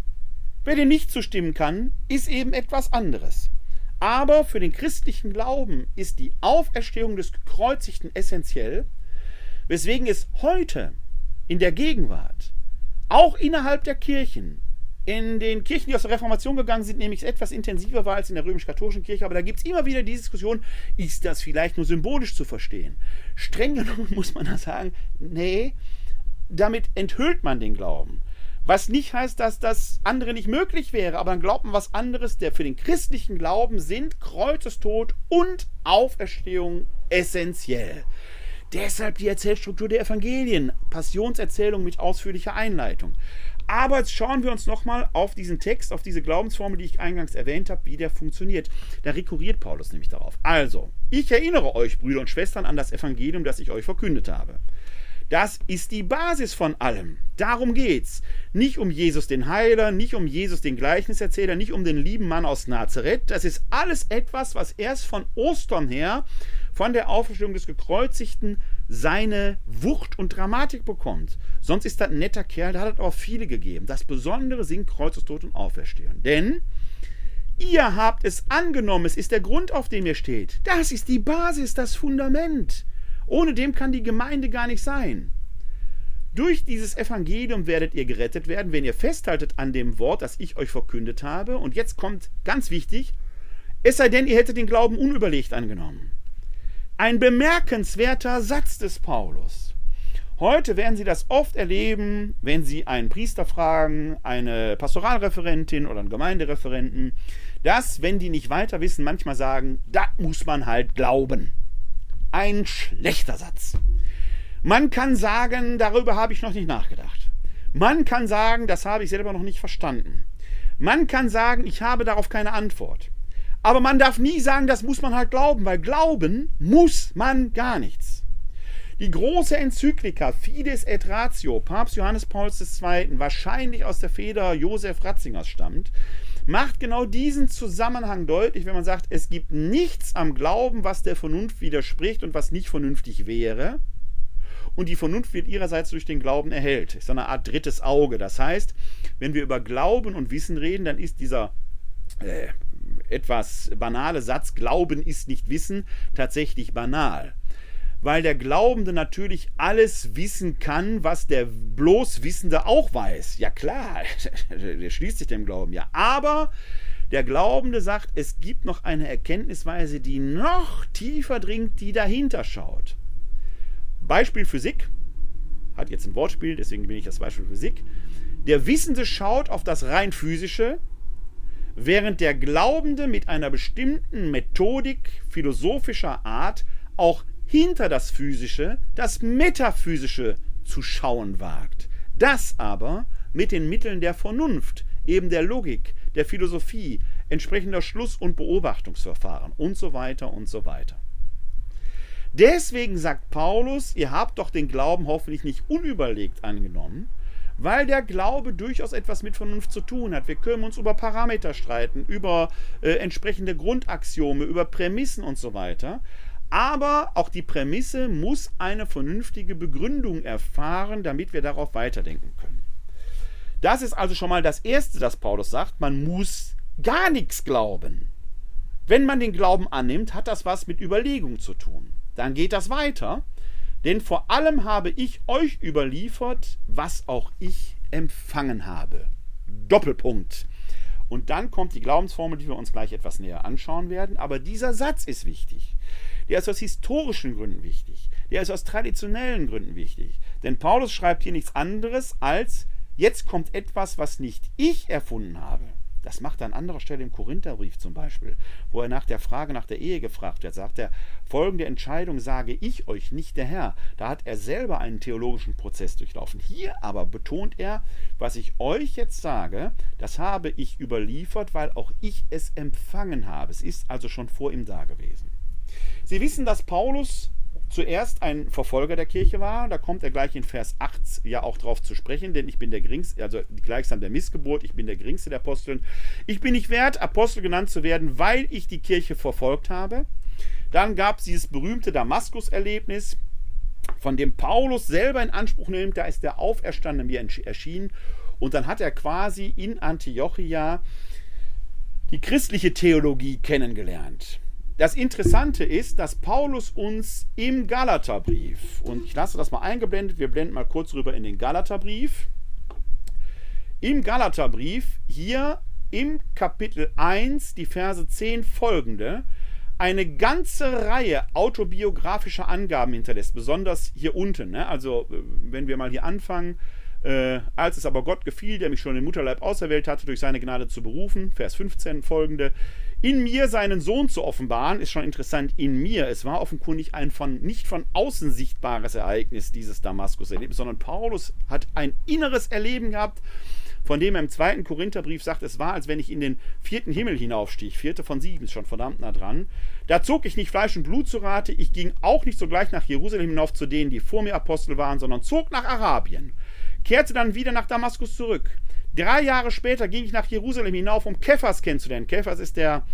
Wer dem nicht zustimmen kann, ist eben etwas anderes. Aber für den christlichen Glauben ist die Auferstehung des Gekreuzigten essentiell, weswegen es heute in der Gegenwart, auch innerhalb der Kirchen, in den Kirchen, die aus der Reformation gegangen sind, nämlich etwas intensiver war als in der römisch-katholischen Kirche, aber da gibt es immer wieder die Diskussion, ist das vielleicht nur symbolisch zu verstehen? Streng genommen (laughs) muss man da sagen, nee, damit enthüllt man den Glauben. Was nicht heißt, dass das andere nicht möglich wäre, aber dann glaubt man was anderes, der für den christlichen Glauben sind Kreuzestod und Auferstehung essentiell. Deshalb die Erzählstruktur der Evangelien, Passionserzählung mit ausführlicher Einleitung. Aber jetzt schauen wir uns nochmal auf diesen Text, auf diese Glaubensformel, die ich eingangs erwähnt habe, wie der funktioniert. Da rekurriert Paulus nämlich darauf. Also, ich erinnere euch, Brüder und Schwestern, an das Evangelium, das ich euch verkündet habe Das ist die Basis von allem. Darum geht's. Nicht um Jesus den Heiler, nicht um Jesus den Gleichniserzähler, nicht um den lieben Mann aus Nazareth. Das ist alles etwas, was erst von Ostern her, von der Auferstehung des Gekreuzigten, seine Wucht und Dramatik bekommt. Sonst ist das ein netter Kerl, da hat es auch viele gegeben. Das Besondere sind Kreuzestod und Auferstehung. Denn ihr habt es angenommen, es ist der Grund, auf dem ihr steht. Das ist die Basis, das Fundament. Ohne dem kann die Gemeinde gar nicht sein. Durch dieses Evangelium werdet ihr gerettet werden, wenn ihr festhaltet an dem Wort, das ich euch verkündet habe. Und jetzt kommt ganz wichtig, es sei denn, ihr hättet den Glauben unüberlegt angenommen. Ein bemerkenswerter Satz des Paulus. Heute werden Sie das oft erleben, wenn Sie einen Priester fragen, eine Pastoralreferentin oder einen Gemeindereferenten, dass, wenn die nicht weiter wissen, manchmal sagen, da muss man halt glauben ein schlechter Satz. Man kann sagen, darüber habe ich noch nicht nachgedacht. Man kann sagen, das habe ich selber noch nicht verstanden. Man kann sagen, ich habe darauf keine Antwort. Aber man darf nie sagen, das muss man halt glauben, weil glauben muss man gar nichts. Die große Enzyklika Fides et Ratio, Papst Johannes Pauls II., wahrscheinlich aus der Feder Josef Ratzingers stammt, macht genau diesen Zusammenhang deutlich, wenn man sagt, es gibt nichts am Glauben, was der Vernunft widerspricht und was nicht vernünftig wäre. Und die Vernunft wird ihrerseits durch den Glauben erhellt. Ist eine Art drittes Auge. Das heißt, wenn wir über Glauben und Wissen reden, dann ist dieser äh, etwas banale Satz, Glauben ist nicht Wissen, tatsächlich banal weil der Glaubende natürlich alles wissen kann, was der bloß Wissende auch weiß. Ja klar, (laughs) der schließt sich dem Glauben, ja. Aber der Glaubende sagt, es gibt noch eine Erkenntnisweise, die noch tiefer dringt, die dahinter schaut. Beispiel Physik, hat jetzt ein Wortspiel, deswegen bin ich das Beispiel Physik. Der Wissende schaut auf das rein physische, während der Glaubende mit einer bestimmten Methodik philosophischer Art auch hinter das Physische, das Metaphysische zu schauen wagt. Das aber mit den Mitteln der Vernunft, eben der Logik, der Philosophie, entsprechender Schluss- und Beobachtungsverfahren und so weiter und so weiter. Deswegen sagt Paulus, ihr habt doch den Glauben hoffentlich nicht unüberlegt angenommen, weil der Glaube durchaus etwas mit Vernunft zu tun hat. Wir können uns über Parameter streiten, über äh, entsprechende Grundaxiome, über Prämissen und so weiter. Aber auch die Prämisse muss eine vernünftige Begründung erfahren, damit wir darauf weiterdenken können. Das ist also schon mal das Erste, das Paulus sagt. Man muss gar nichts glauben. Wenn man den Glauben annimmt, hat das was mit Überlegung zu tun. Dann geht das weiter. Denn vor allem habe ich euch überliefert, was auch ich empfangen habe. Doppelpunkt. Und dann kommt die Glaubensformel, die wir uns gleich etwas näher anschauen werden. Aber dieser Satz ist wichtig. Der ist aus historischen Gründen wichtig. Der ist aus traditionellen Gründen wichtig. Denn Paulus schreibt hier nichts anderes als, jetzt kommt etwas, was nicht ich erfunden habe. Das macht er an anderer Stelle im Korintherbrief zum Beispiel, wo er nach der Frage nach der Ehe gefragt wird, sagt er, folgende Entscheidung sage ich euch, nicht der Herr. Da hat er selber einen theologischen Prozess durchlaufen. Hier aber betont er, was ich euch jetzt sage, das habe ich überliefert, weil auch ich es empfangen habe. Es ist also schon vor ihm da gewesen. Sie wissen, dass Paulus zuerst ein Verfolger der Kirche war. Da kommt er gleich in Vers 8 ja auch drauf zu sprechen, denn ich bin der geringste, also gleichsam der Missgeburt, ich bin der geringste der Aposteln. Ich bin nicht wert, Apostel genannt zu werden, weil ich die Kirche verfolgt habe. Dann gab es dieses berühmte Damaskus-Erlebnis, von dem Paulus selber in Anspruch nimmt, da ist der Auferstandene mir erschienen. Und dann hat er quasi in Antiochia die christliche Theologie kennengelernt. Das Interessante ist, dass Paulus uns im Galaterbrief, und ich lasse das mal eingeblendet, wir blenden mal kurz rüber in den Galaterbrief, im Galaterbrief hier im Kapitel 1, die Verse 10 folgende, eine ganze Reihe autobiografischer Angaben hinterlässt, besonders hier unten. Ne? Also, wenn wir mal hier anfangen, äh, als es aber Gott gefiel, der mich schon im Mutterleib auserwählt hatte, durch seine Gnade zu berufen, Vers 15 folgende, in mir seinen Sohn zu offenbaren, ist schon interessant. In mir. Es war offenkundig ein von, nicht von außen sichtbares Ereignis, dieses Damaskus-Erlebnis, sondern Paulus hat ein inneres Erleben gehabt, von dem er im zweiten Korintherbrief sagt, es war, als wenn ich in den vierten Himmel hinaufstieg. Vierte von sieben ist schon verdammt nah dran. Da zog ich nicht Fleisch und Blut zu Rate, ich ging auch nicht sogleich nach Jerusalem hinauf zu denen, die vor mir Apostel waren, sondern zog nach Arabien, kehrte dann wieder nach Damaskus zurück. Drei Jahre später ging ich nach Jerusalem hinauf, um Kephas kennenzulernen. Kephas ist der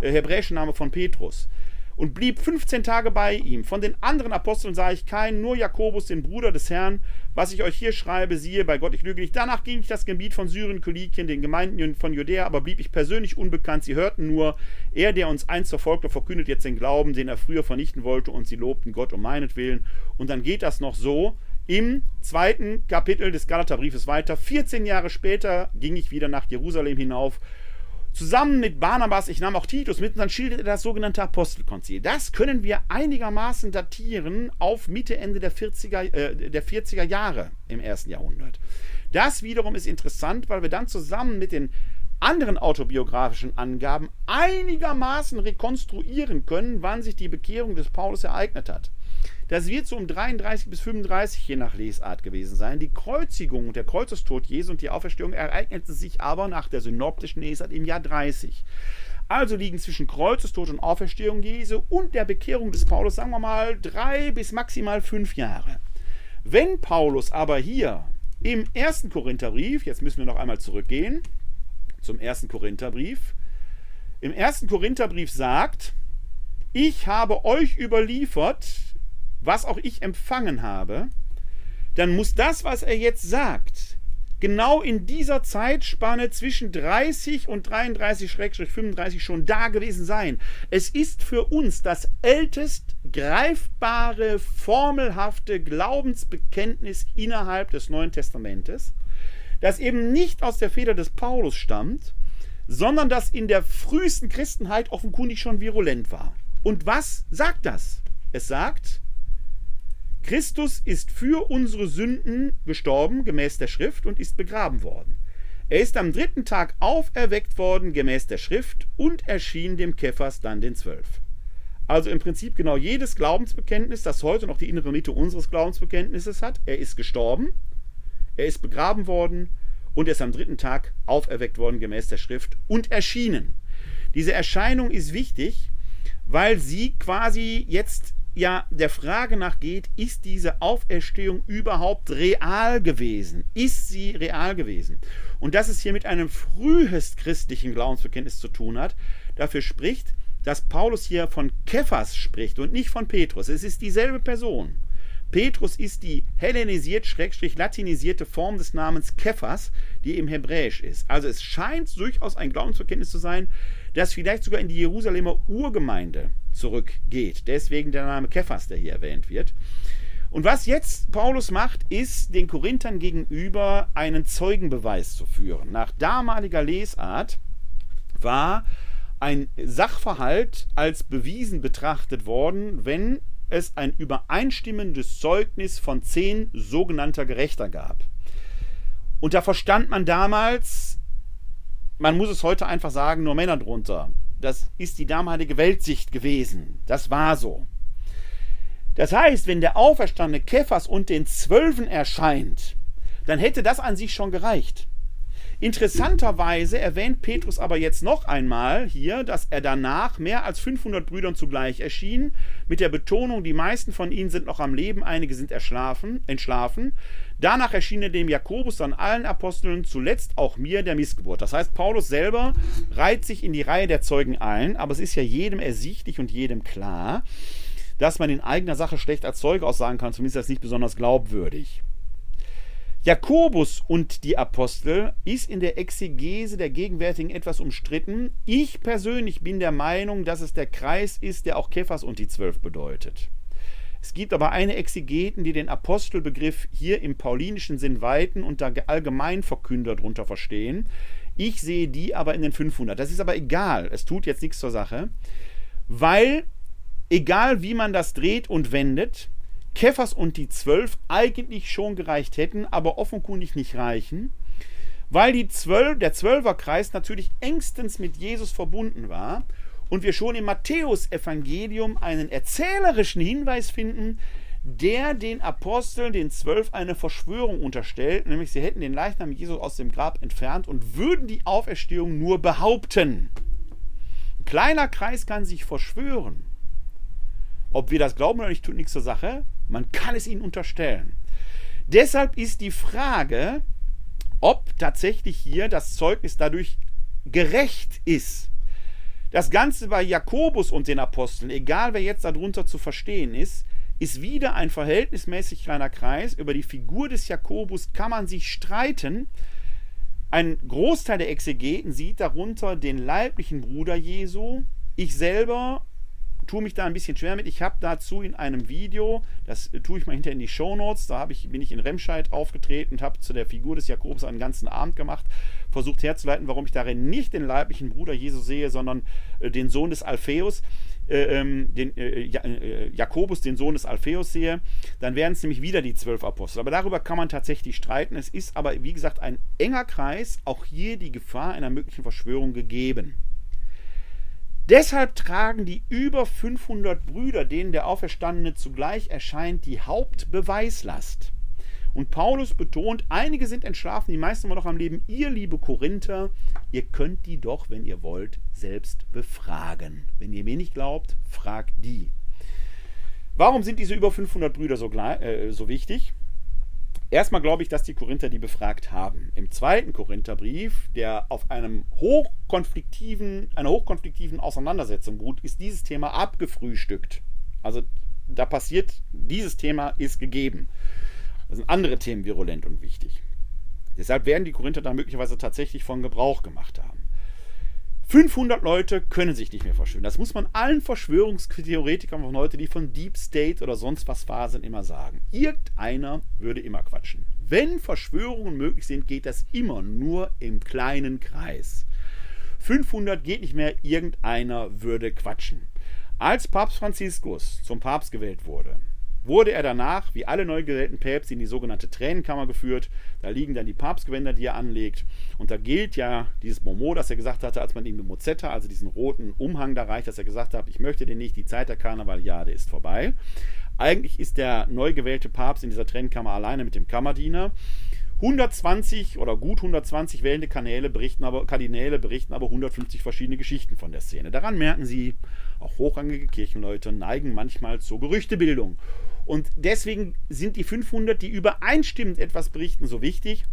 äh, hebräische Name von Petrus und blieb 15 Tage bei ihm. Von den anderen Aposteln sah ich keinen, nur Jakobus, den Bruder des Herrn. Was ich euch hier schreibe, siehe, bei Gott, ich lüge nicht. Danach ging ich das Gebiet von Syrien, Kilikien, den Gemeinden von Judäa, aber blieb ich persönlich unbekannt. Sie hörten nur, er, der uns einst verfolgte, verkündet jetzt den Glauben, den er früher vernichten wollte, und sie lobten Gott um meinetwillen. Und dann geht das noch so. Im zweiten Kapitel des Galaterbriefes weiter. 14 Jahre später ging ich wieder nach Jerusalem hinauf Zusammen mit Barnabas, ich nahm auch Titus mit, und dann schildert er das sogenannte Apostelkonzil. Das können wir einigermaßen datieren auf Mitte, Ende der 40er, äh, der 40er Jahre im ersten Jahrhundert. Das wiederum ist interessant, weil wir dann zusammen mit den anderen autobiografischen Angaben einigermaßen rekonstruieren können, wann sich die Bekehrung des Paulus ereignet hat. Das wird so um 33 bis 35 je nach Lesart gewesen sein. Die Kreuzigung und der Kreuzestod Jesu und die Auferstehung ereignete sich aber nach der synoptischen Lesart im Jahr 30. Also liegen zwischen Kreuzestod und Auferstehung Jesu und der Bekehrung des Paulus, sagen wir mal, drei bis maximal fünf Jahre. Wenn Paulus aber hier im ersten Korintherbrief, jetzt müssen wir noch einmal zurückgehen zum ersten Korintherbrief, im ersten Korintherbrief sagt, ich habe euch überliefert, was auch ich empfangen habe, dann muss das, was er jetzt sagt, genau in dieser Zeitspanne zwischen 30 und 33-35 schon da gewesen sein. Es ist für uns das ältest greifbare, formelhafte Glaubensbekenntnis innerhalb des Neuen Testamentes, das eben nicht aus der Feder des Paulus stammt, sondern das in der frühesten Christenheit offenkundig schon virulent war. Und was sagt das? Es sagt, Christus ist für unsere Sünden gestorben, gemäß der Schrift, und ist begraben worden. Er ist am dritten Tag auferweckt worden, gemäß der Schrift, und erschien dem Kephas dann den Zwölf. Also im Prinzip genau jedes Glaubensbekenntnis, das heute noch die innere Mitte unseres Glaubensbekenntnisses hat. Er ist gestorben, er ist begraben worden und er ist am dritten Tag auferweckt worden, gemäß der Schrift, und erschienen. Diese Erscheinung ist wichtig, weil sie quasi jetzt ja der Frage nachgeht, ist diese Auferstehung überhaupt real gewesen? Ist sie real gewesen? Und dass es hier mit einem frühest christlichen Glaubensbekenntnis zu tun hat, dafür spricht, dass Paulus hier von Kephas spricht und nicht von Petrus. Es ist dieselbe Person. Petrus ist die hellenisiert-latinisierte Form des Namens Kephas, die im Hebräisch ist. Also es scheint durchaus ein Glaubensbekenntnis zu sein, das vielleicht sogar in die Jerusalemer Urgemeinde zurückgeht. Deswegen der Name Kephas, der hier erwähnt wird. Und was jetzt Paulus macht, ist, den Korinthern gegenüber einen Zeugenbeweis zu führen. Nach damaliger Lesart war ein Sachverhalt als bewiesen betrachtet worden, wenn es ein übereinstimmendes Zeugnis von zehn sogenannter Gerechter gab. Und da verstand man damals, man muss es heute einfach sagen, nur Männer drunter. Das ist die damalige Weltsicht gewesen. Das war so. Das heißt, wenn der auferstandene Kephas und den Zwölfen erscheint, dann hätte das an sich schon gereicht. Interessanterweise erwähnt Petrus aber jetzt noch einmal hier, dass er danach mehr als 500 Brüdern zugleich erschien, mit der Betonung, die meisten von ihnen sind noch am Leben, einige sind erschlafen, entschlafen. Danach erschien er dem Jakobus, dann allen Aposteln, zuletzt auch mir, der Missgeburt. Das heißt, Paulus selber reiht sich in die Reihe der Zeugen ein, aber es ist ja jedem ersichtlich und jedem klar, dass man in eigener Sache schlecht als Zeuge aussagen kann, zumindest als nicht besonders glaubwürdig. Jakobus und die Apostel ist in der Exegese der gegenwärtigen etwas umstritten. Ich persönlich bin der Meinung, dass es der Kreis ist, der auch Kephas und die Zwölf bedeutet. Es gibt aber eine Exegeten, die den Apostelbegriff hier im paulinischen Sinn weiten und da Allgemeinverkünder drunter verstehen. Ich sehe die aber in den 500. Das ist aber egal. Es tut jetzt nichts zur Sache, weil egal wie man das dreht und wendet, Kephas und die Zwölf eigentlich schon gereicht hätten, aber offenkundig nicht reichen, weil die Zwölf, der Zwölferkreis natürlich engstens mit Jesus verbunden war und wir schon im Matthäusevangelium einen erzählerischen Hinweis finden, der den Aposteln, den Zwölf, eine Verschwörung unterstellt, nämlich sie hätten den Leichnam Jesus aus dem Grab entfernt und würden die Auferstehung nur behaupten. Ein kleiner Kreis kann sich verschwören. Ob wir das glauben oder nicht, tut nichts zur Sache. Man kann es ihnen unterstellen. Deshalb ist die Frage, ob tatsächlich hier das Zeugnis dadurch gerecht ist. Das Ganze bei Jakobus und den Aposteln, egal wer jetzt darunter zu verstehen ist, ist wieder ein verhältnismäßig kleiner Kreis. Über die Figur des Jakobus kann man sich streiten. Ein Großteil der Exegeten sieht darunter den leiblichen Bruder Jesu. Ich selber tue mich da ein bisschen schwer mit. Ich habe dazu in einem Video, das tue ich mal hinter in die Show Notes, da ich, bin ich in Remscheid aufgetreten und habe zu der Figur des Jakobus einen ganzen Abend gemacht, versucht herzuleiten, warum ich darin nicht den leiblichen Bruder Jesu sehe, sondern äh, den Sohn des Alpheus. Äh, ähm, den, äh, äh, Jakobus, den Sohn des Alpheus sehe, dann wären es nämlich wieder die zwölf Apostel. Aber darüber kann man tatsächlich streiten. Es ist aber, wie gesagt, ein enger Kreis, auch hier die Gefahr einer möglichen Verschwörung gegeben. Deshalb tragen die über 500 Brüder, denen der Auferstandene zugleich erscheint, die Hauptbeweislast. Und Paulus betont, einige sind entschlafen, die meisten immer noch am Leben. Ihr, liebe Korinther, ihr könnt die doch, wenn ihr wollt, selbst befragen. Wenn ihr mir nicht glaubt, fragt die. Warum sind diese über 500 Brüder so, äh, so wichtig? Erstmal glaube ich, dass die Korinther die befragt haben. Im zweiten Korintherbrief, der auf einem hochkonfliktiven, einer hochkonfliktiven Auseinandersetzung beruht, ist dieses Thema abgefrühstückt. Also da passiert, dieses Thema ist gegeben. Da sind andere Themen virulent und wichtig. Deshalb werden die Korinther da möglicherweise tatsächlich von Gebrauch gemacht haben. 500 Leute können sich nicht mehr verschwören. Das muss man allen Verschwörungstheoretikern von heute, die von Deep State oder sonst was faseln, immer sagen. Irgendeiner würde immer quatschen. Wenn Verschwörungen möglich sind, geht das immer nur im kleinen Kreis. 500 geht nicht mehr, irgendeiner würde quatschen. Als Papst Franziskus zum Papst gewählt wurde, wurde er danach, wie alle neu gewählten Päpste, in die sogenannte Tränenkammer geführt. Da liegen dann die Papstgewänder, die er anlegt. Und da gilt ja dieses Momo, das er gesagt hatte, als man ihm den Mozetta, also diesen roten Umhang da reicht, dass er gesagt hat, ich möchte den nicht, die Zeit der Karnevaliade ist vorbei. Eigentlich ist der neu gewählte Papst in dieser Tränenkammer alleine mit dem Kammerdiener. 120 oder gut 120 wählende Kanäle berichten aber, Kardinäle berichten aber 150 verschiedene Geschichten von der Szene. Daran merken Sie, auch hochrangige Kirchenleute neigen manchmal zur Gerüchtebildung. Und deswegen sind die 500, die übereinstimmend etwas berichten, so wichtig,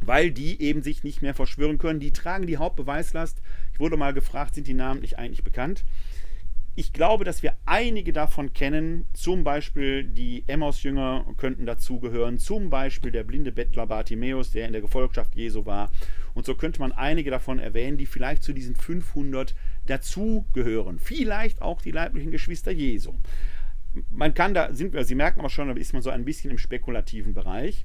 weil die eben sich nicht mehr verschwören können. Die tragen die Hauptbeweislast. Ich wurde mal gefragt, sind die namentlich eigentlich bekannt? Ich glaube, dass wir einige davon kennen. Zum Beispiel die Emmaus-Jünger könnten dazugehören. Zum Beispiel der blinde Bettler Bartimäus, der in der Gefolgschaft Jesu war. Und so könnte man einige davon erwähnen, die vielleicht zu diesen 500 dazugehören. Vielleicht auch die leiblichen Geschwister Jesu man kann da, sind wir, Sie merken aber schon, da ist man so ein bisschen im spekulativen Bereich.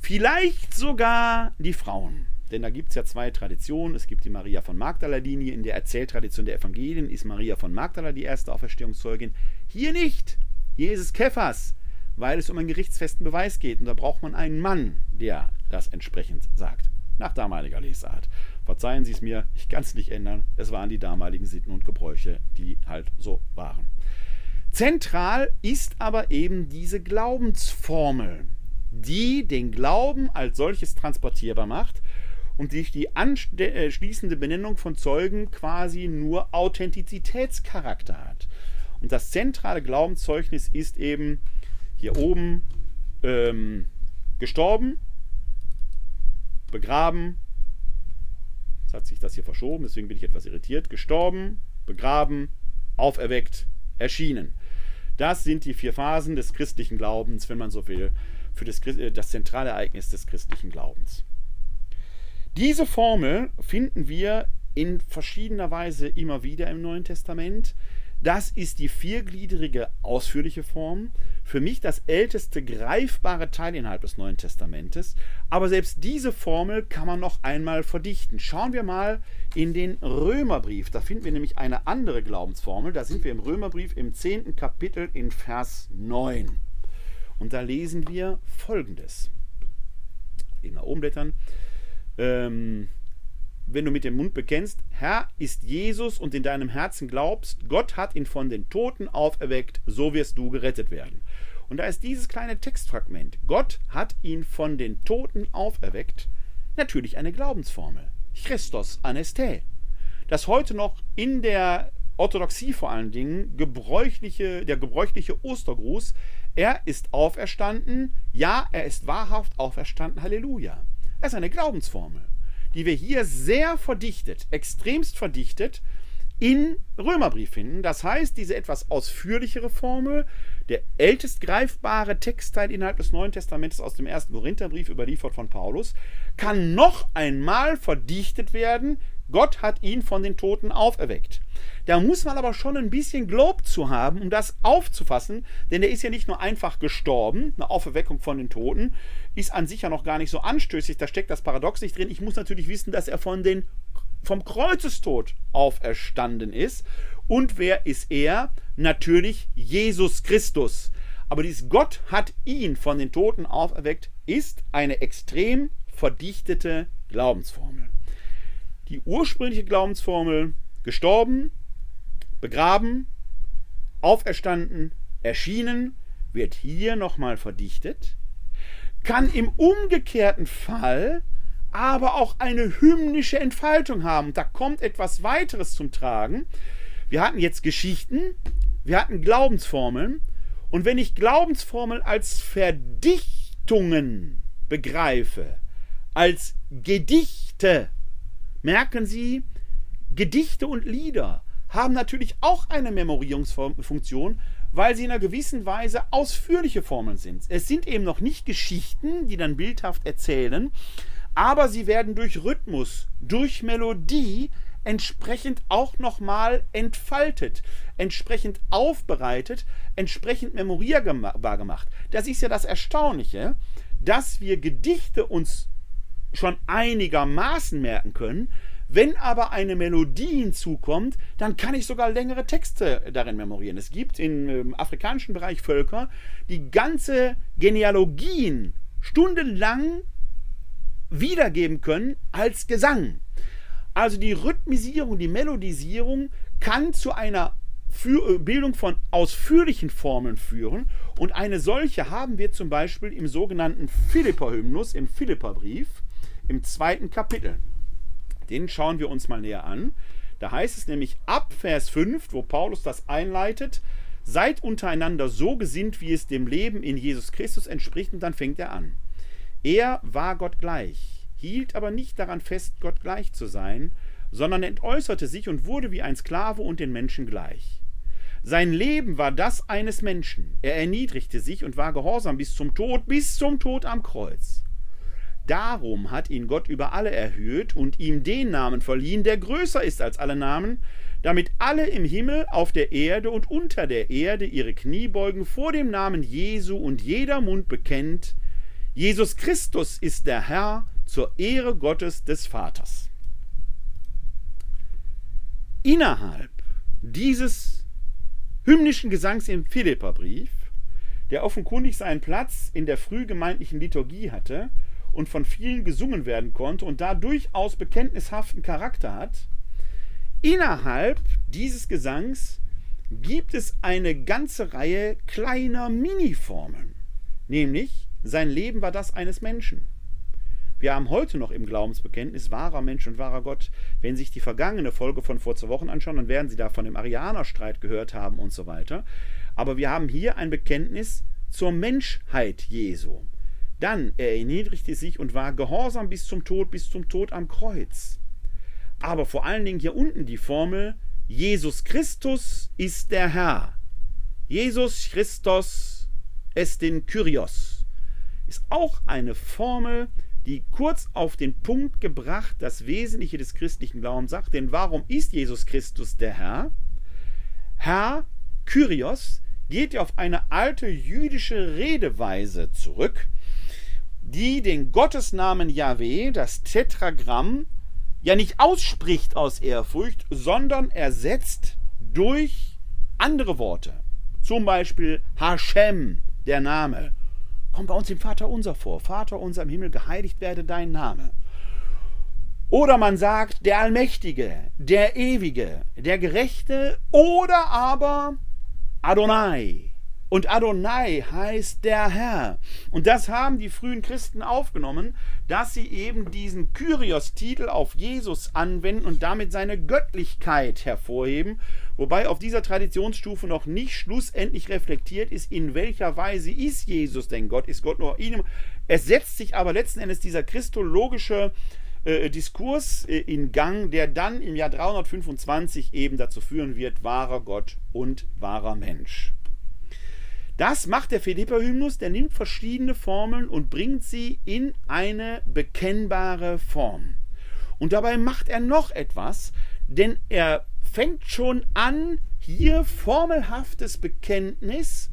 Vielleicht sogar die Frauen. Denn da gibt es ja zwei Traditionen. Es gibt die Maria von Magdala-Linie. In der Erzähltradition der Evangelien ist Maria von Magdala die erste Auferstehungszeugin. Hier nicht. Hier ist es Kephas, weil es um einen gerichtsfesten Beweis geht. Und da braucht man einen Mann, der das entsprechend sagt. Nach damaliger Lesart. Verzeihen Sie es mir, ich kann es nicht ändern. Es waren die damaligen Sitten und Gebräuche, die halt so waren. Zentral ist aber eben diese Glaubensformel, die den Glauben als solches transportierbar macht und durch die anschließende Benennung von Zeugen quasi nur Authentizitätscharakter hat. Und das zentrale Glaubenszeugnis ist eben hier oben ähm, gestorben, begraben, jetzt hat sich das hier verschoben, deswegen bin ich etwas irritiert, gestorben, begraben, auferweckt, erschienen. Das sind die vier Phasen des christlichen Glaubens, wenn man so will, für das, äh, das zentrale Ereignis des christlichen Glaubens. Diese Formel finden wir in verschiedener Weise immer wieder im Neuen Testament. Das ist die viergliedrige ausführliche Form. Für mich das älteste greifbare Teil innerhalb des Neuen Testamentes. Aber selbst diese Formel kann man noch einmal verdichten. Schauen wir mal in den Römerbrief. Da finden wir nämlich eine andere Glaubensformel. Da sind wir im Römerbrief im 10. Kapitel in Vers 9. Und da lesen wir folgendes. Eben nach oben blättern. Ähm, wenn du mit dem Mund bekennst, Herr ist Jesus und in deinem Herzen glaubst, Gott hat ihn von den Toten auferweckt, so wirst du gerettet werden. Und da ist dieses kleine Textfragment. Gott hat ihn von den Toten auferweckt. Natürlich eine Glaubensformel. Christos Aneste. Das heute noch in der Orthodoxie vor allen Dingen gebräuchliche, der gebräuchliche Ostergruß. Er ist auferstanden. Ja, er ist wahrhaft auferstanden. Halleluja. Er ist eine Glaubensformel, die wir hier sehr verdichtet, extremst verdichtet in Römerbrief finden. Das heißt, diese etwas ausführlichere Formel, der ältest greifbare Textteil innerhalb des Neuen Testamentes aus dem ersten Korintherbrief überliefert von Paulus, kann noch einmal verdichtet werden. Gott hat ihn von den Toten auferweckt. Da muss man aber schon ein bisschen Glob zu haben, um das aufzufassen, denn er ist ja nicht nur einfach gestorben, eine Auferweckung von den Toten, ist an sich ja noch gar nicht so anstößig, da steckt das Paradox nicht drin. Ich muss natürlich wissen, dass er von den, vom Kreuzestod auferstanden ist. Und wer ist er? Natürlich Jesus Christus. Aber dieses Gott hat ihn von den Toten auferweckt, ist eine extrem verdichtete Glaubensformel. Die ursprüngliche Glaubensformel gestorben, begraben, auferstanden, erschienen, wird hier nochmal verdichtet, kann im umgekehrten Fall aber auch eine hymnische Entfaltung haben. Da kommt etwas weiteres zum Tragen. Wir hatten jetzt Geschichten, wir hatten Glaubensformeln. Und wenn ich Glaubensformeln als Verdichtungen begreife, als Gedichte, merken Sie, Gedichte und Lieder haben natürlich auch eine Memorierungsfunktion, weil sie in einer gewissen Weise ausführliche Formeln sind. Es sind eben noch nicht Geschichten, die dann bildhaft erzählen, aber sie werden durch Rhythmus, durch Melodie entsprechend auch nochmal entfaltet, entsprechend aufbereitet, entsprechend memorierbar gemacht. Das ist ja das Erstaunliche, dass wir Gedichte uns schon einigermaßen merken können, wenn aber eine Melodie hinzukommt, dann kann ich sogar längere Texte darin memorieren. Es gibt im afrikanischen Bereich Völker, die ganze Genealogien stundenlang wiedergeben können als Gesang. Also die Rhythmisierung, die Melodisierung kann zu einer für, äh, Bildung von ausführlichen Formeln führen. Und eine solche haben wir zum Beispiel im sogenannten Philippa-Hymnus, im Philippa-Brief, im zweiten Kapitel. Den schauen wir uns mal näher an. Da heißt es nämlich ab Vers 5, wo Paulus das einleitet, seid untereinander so gesinnt, wie es dem Leben in Jesus Christus entspricht, und dann fängt er an. Er war Gott gleich, hielt aber nicht daran fest, Gott gleich zu sein, sondern entäußerte sich und wurde wie ein Sklave und den Menschen gleich. Sein Leben war das eines Menschen. Er erniedrigte sich und war gehorsam bis zum Tod, bis zum Tod am Kreuz. Darum hat ihn Gott über alle erhöht und ihm den Namen verliehen, der größer ist als alle Namen, damit alle im Himmel, auf der Erde und unter der Erde ihre Knie beugen vor dem Namen Jesu und jeder Mund bekennt, Jesus Christus ist der Herr zur Ehre Gottes des Vaters. Innerhalb dieses hymnischen Gesangs im Philipperbrief, der offenkundig seinen Platz in der frühgemeindlichen Liturgie hatte, und von vielen gesungen werden konnte und da durchaus bekenntnishaften Charakter hat, innerhalb dieses Gesangs gibt es eine ganze Reihe kleiner Mini-Formeln. Nämlich, sein Leben war das eines Menschen. Wir haben heute noch im Glaubensbekenntnis wahrer Mensch und wahrer Gott. Wenn Sie sich die vergangene Folge von vor zwei Wochen anschauen, dann werden Sie da von dem Arianerstreit gehört haben und so weiter. Aber wir haben hier ein Bekenntnis zur Menschheit Jesu. Dann, er erniedrigte sich und war gehorsam bis zum Tod, bis zum Tod am Kreuz. Aber vor allen Dingen hier unten die Formel, Jesus Christus ist der Herr. Jesus Christus ist den Kyrios. Ist auch eine Formel, die kurz auf den Punkt gebracht das Wesentliche des christlichen Glaubens sagt. Denn warum ist Jesus Christus der Herr? Herr, Kyrios, geht ja auf eine alte jüdische Redeweise zurück, die den Gottesnamen Yahweh, das Tetragramm, ja nicht ausspricht aus Ehrfurcht, sondern ersetzt durch andere Worte. Zum Beispiel Hashem, der Name. Kommt bei uns im Vater unser vor. Vater unser im Himmel, geheiligt werde dein Name. Oder man sagt der Allmächtige, der Ewige, der Gerechte oder aber Adonai, Und Adonai heißt der Herr. Und das haben die frühen Christen aufgenommen, dass sie eben diesen Kyrios-Titel auf Jesus anwenden und damit seine Göttlichkeit hervorheben. Wobei auf dieser Traditionsstufe noch nicht schlussendlich reflektiert ist, in welcher Weise ist Jesus denn Gott? Ist Gott nur ihm? Es setzt sich aber letzten Endes dieser christologische äh, Diskurs äh, in Gang, der dann im Jahr 325 eben dazu führen wird, wahrer Gott und wahrer Mensch. Das macht der Philippa-Hymnus, der nimmt verschiedene Formeln und bringt sie in eine bekennbare Form. Und dabei macht er noch etwas, denn er fängt schon an, hier formelhaftes Bekenntnis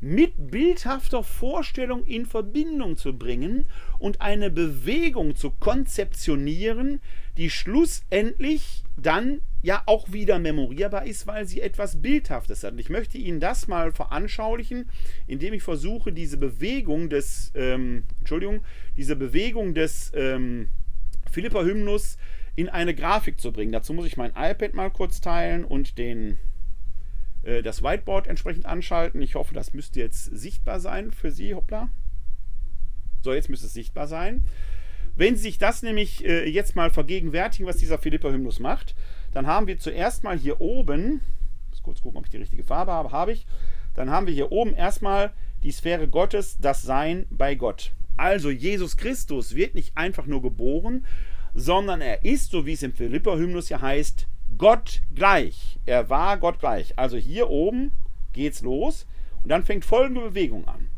mit bildhafter Vorstellung in Verbindung zu bringen und eine Bewegung zu konzeptionieren, die schlussendlich dann ja auch wieder memorierbar ist, weil sie etwas Bildhaftes hat. Und ich möchte Ihnen das mal veranschaulichen, indem ich versuche, diese Bewegung des, ähm, Entschuldigung, diese Bewegung des ähm, Philippa-Hymnus in eine Grafik zu bringen. Dazu muss ich mein iPad mal kurz teilen und den das Whiteboard entsprechend anschalten. Ich hoffe, das müsste jetzt sichtbar sein für Sie. Hoppla. So, jetzt müsste es sichtbar sein. Wenn Sie sich das nämlich äh, jetzt mal vergegenwärtigen, was dieser Philippa-Hymnus macht, dann haben wir zuerst mal hier oben, muss kurz gucken, ob ich die richtige Farbe habe, habe ich, dann haben wir hier oben erstmal die Sphäre Gottes, das Sein bei Gott. Also Jesus Christus wird nicht einfach nur geboren, sondern er ist, so wie es im Philippa-Hymnus ja heißt, Gott gleich. Er war Gott gleich. Also hier oben geht's los und dann fängt folgende Bewegung an.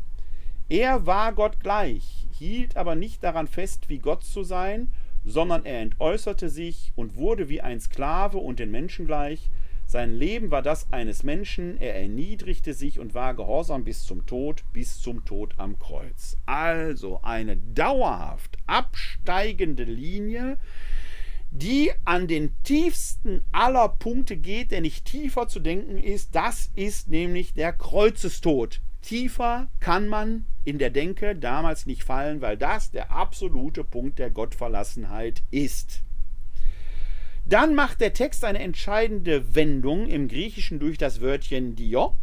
Er war Gott gleich, hielt aber nicht daran fest, wie Gott zu sein, sondern er entäußerte sich und wurde wie ein Sklave und den Menschen gleich. Sein Leben war das eines Menschen, er erniedrigte sich und war gehorsam bis zum Tod, bis zum Tod am Kreuz. Also eine dauerhaft absteigende Linie, die an den tiefsten aller Punkte geht, der nicht tiefer zu denken ist. Das ist nämlich der Kreuzestod. Tiefer kann man in der Denke damals nicht fallen, weil das der absolute Punkt der Gottverlassenheit ist. Dann macht der Text eine entscheidende Wendung im Griechischen durch das Wörtchen dio,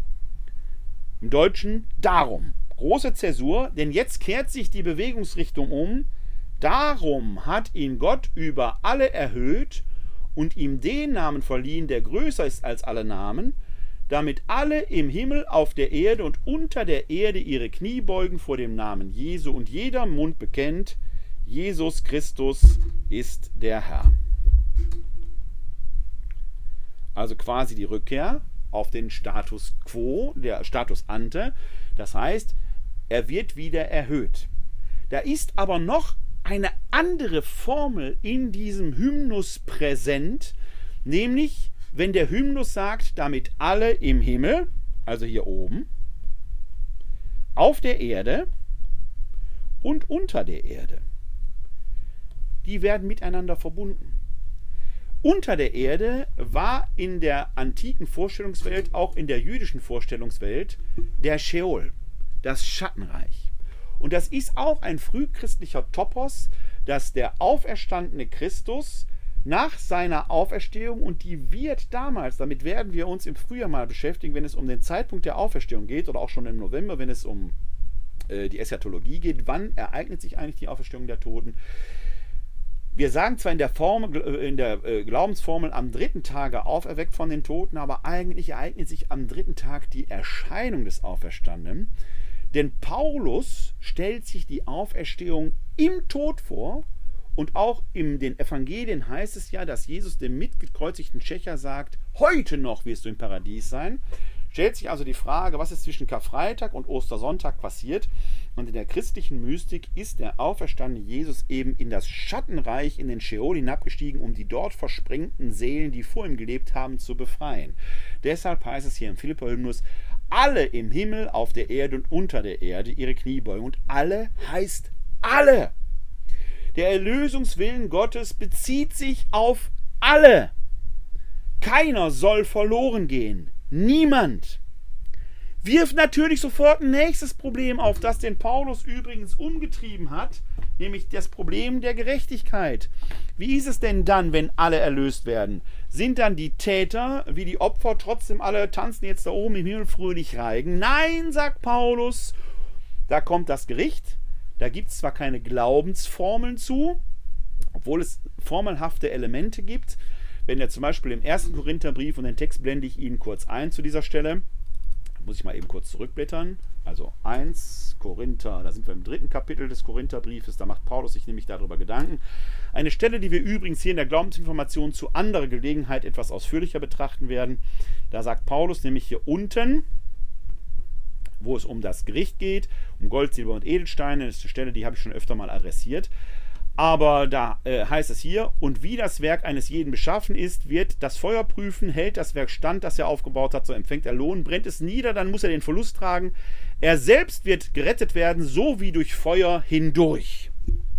im Deutschen darum. Große Zäsur, denn jetzt kehrt sich die Bewegungsrichtung um Darum hat ihn Gott über alle erhöht und ihm den Namen verliehen, der größer ist als alle Namen, damit alle im Himmel, auf der Erde und unter der Erde ihre Knie beugen vor dem Namen Jesu und jeder Mund bekennt, Jesus Christus ist der Herr. Also quasi die Rückkehr auf den Status quo, der Status ante. Das heißt, er wird wieder erhöht. Da ist aber noch eine andere Formel in diesem Hymnus präsent, nämlich wenn der Hymnus sagt, damit alle im Himmel, also hier oben, auf der Erde und unter der Erde, die werden miteinander verbunden. Unter der Erde war in der antiken Vorstellungswelt, auch in der jüdischen Vorstellungswelt, der Sheol, das Schattenreich. Und das ist auch ein frühchristlicher Topos, dass der auferstandene Christus nach seiner Auferstehung, und die wird damals, damit werden wir uns im Frühjahr mal beschäftigen, wenn es um den Zeitpunkt der Auferstehung geht, oder auch schon im November, wenn es um äh, die Eschatologie geht, wann ereignet sich eigentlich die Auferstehung der Toten? Wir sagen zwar in der, Formel, äh, in der äh, Glaubensformel am dritten Tage auferweckt von den Toten, aber eigentlich ereignet sich am dritten Tag die Erscheinung des Auferstandenen. Denn Paulus stellt sich die Auferstehung im Tod vor und auch in den Evangelien heißt es ja, dass Jesus dem mitgekreuzigten Schächer sagt, heute noch wirst du im Paradies sein. Stellt sich also die Frage, was ist zwischen Karfreitag und Ostersonntag passiert? Und in der christlichen Mystik ist der auferstandene Jesus eben in das Schattenreich, in den Sheol hinabgestiegen, um die dort versprengten Seelen, die vor ihm gelebt haben, zu befreien. Deshalb heißt es hier im Philippa-Hymnus, alle im Himmel, auf der Erde und unter der Erde ihre Knie beugen. Und alle heißt alle. Der Erlösungswillen Gottes bezieht sich auf alle. Keiner soll verloren gehen. Niemand. Wirft natürlich sofort ein nächstes Problem auf, das den Paulus übrigens umgetrieben hat, nämlich das Problem der Gerechtigkeit. Wie ist es denn dann, wenn alle erlöst werden? Sind dann die Täter wie die Opfer trotzdem alle tanzen jetzt da oben im Himmel fröhlich reigen? Nein, sagt Paulus, da kommt das Gericht. Da gibt es zwar keine Glaubensformeln zu, obwohl es formelhafte Elemente gibt. Wenn er zum Beispiel im ersten Korintherbrief, und den Text blende ich Ihnen kurz ein zu dieser Stelle, muss ich mal eben kurz zurückblättern. Also 1 Korinther, da sind wir im dritten Kapitel des Korintherbriefes, da macht Paulus sich nämlich darüber Gedanken. Eine Stelle, die wir übrigens hier in der Glaubensinformation zu anderer Gelegenheit etwas ausführlicher betrachten werden. Da sagt Paulus nämlich hier unten, wo es um das Gericht geht, um Gold, Silber und Edelsteine, das ist eine Stelle, die habe ich schon öfter mal adressiert. Aber da äh, heißt es hier, und wie das Werk eines jeden beschaffen ist, wird das Feuer prüfen, hält das Werk stand, das er aufgebaut hat, so empfängt er Lohn, brennt es nieder, dann muss er den Verlust tragen. Er selbst wird gerettet werden, so wie durch Feuer hindurch.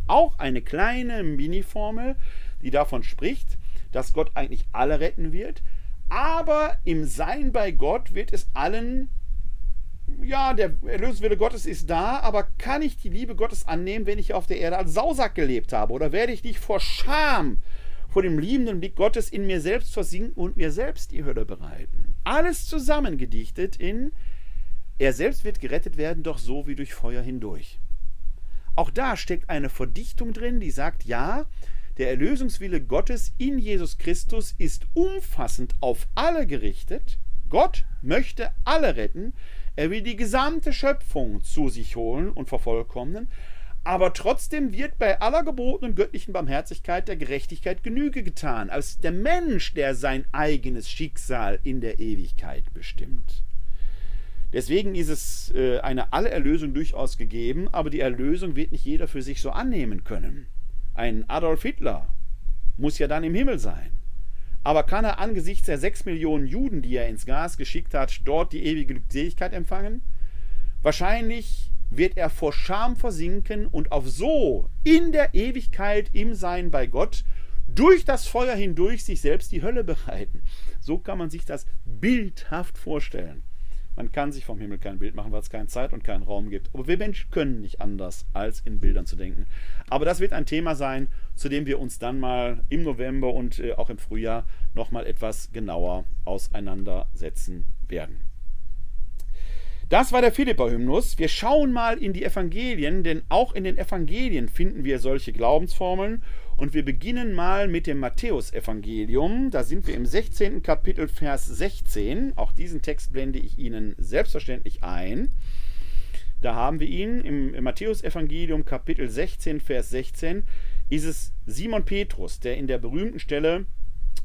Auch eine kleine Mini-Formel, die davon spricht, dass Gott eigentlich alle retten wird, aber im Sein bei Gott wird es allen ja, der Erlösungswille Gottes ist da, aber kann ich die Liebe Gottes annehmen, wenn ich auf der Erde als Sausack gelebt habe? Oder werde ich nicht vor Scham vor dem liebenden Blick Gottes in mir selbst versinken und mir selbst die Hölle bereiten? Alles zusammengedichtet in Er selbst wird gerettet werden, doch so wie durch Feuer hindurch. Auch da steckt eine Verdichtung drin, die sagt, ja, der Erlösungswille Gottes in Jesus Christus ist umfassend auf alle gerichtet. Gott möchte alle retten. Er will die gesamte Schöpfung zu sich holen und vervollkommnen, aber trotzdem wird bei aller gebotenen göttlichen Barmherzigkeit der Gerechtigkeit Genüge getan, als der Mensch, der sein eigenes Schicksal in der Ewigkeit bestimmt. Deswegen ist es äh, eine Allererlösung durchaus gegeben, aber die Erlösung wird nicht jeder für sich so annehmen können. Ein Adolf Hitler muss ja dann im Himmel sein. Aber kann er angesichts der sechs Millionen Juden, die er ins Gas geschickt hat, dort die ewige Glückseligkeit empfangen? Wahrscheinlich wird er vor Scham versinken und auf so in der Ewigkeit im Sein bei Gott durch das Feuer hindurch sich selbst die Hölle bereiten. So kann man sich das bildhaft vorstellen. Man kann sich vom Himmel kein Bild machen, weil es keine Zeit und keinen Raum gibt. Aber wir Menschen können nicht anders, als in Bildern zu denken. Aber das wird ein Thema sein, zu dem wir uns dann mal im November und äh, auch im Frühjahr nochmal etwas genauer auseinandersetzen werden. Das war der Philippa-Hymnus. Wir schauen mal in die Evangelien, denn auch in den Evangelien finden wir solche Glaubensformeln. Und wir beginnen mal mit dem Matthäusevangelium. Da sind wir im 16. Kapitel, Vers 16. Auch diesen Text blende ich Ihnen selbstverständlich ein. Da haben wir ihn im, im Matthäusevangelium, Kapitel 16, Vers 16. Ist es Simon Petrus, der in der berühmten Stelle,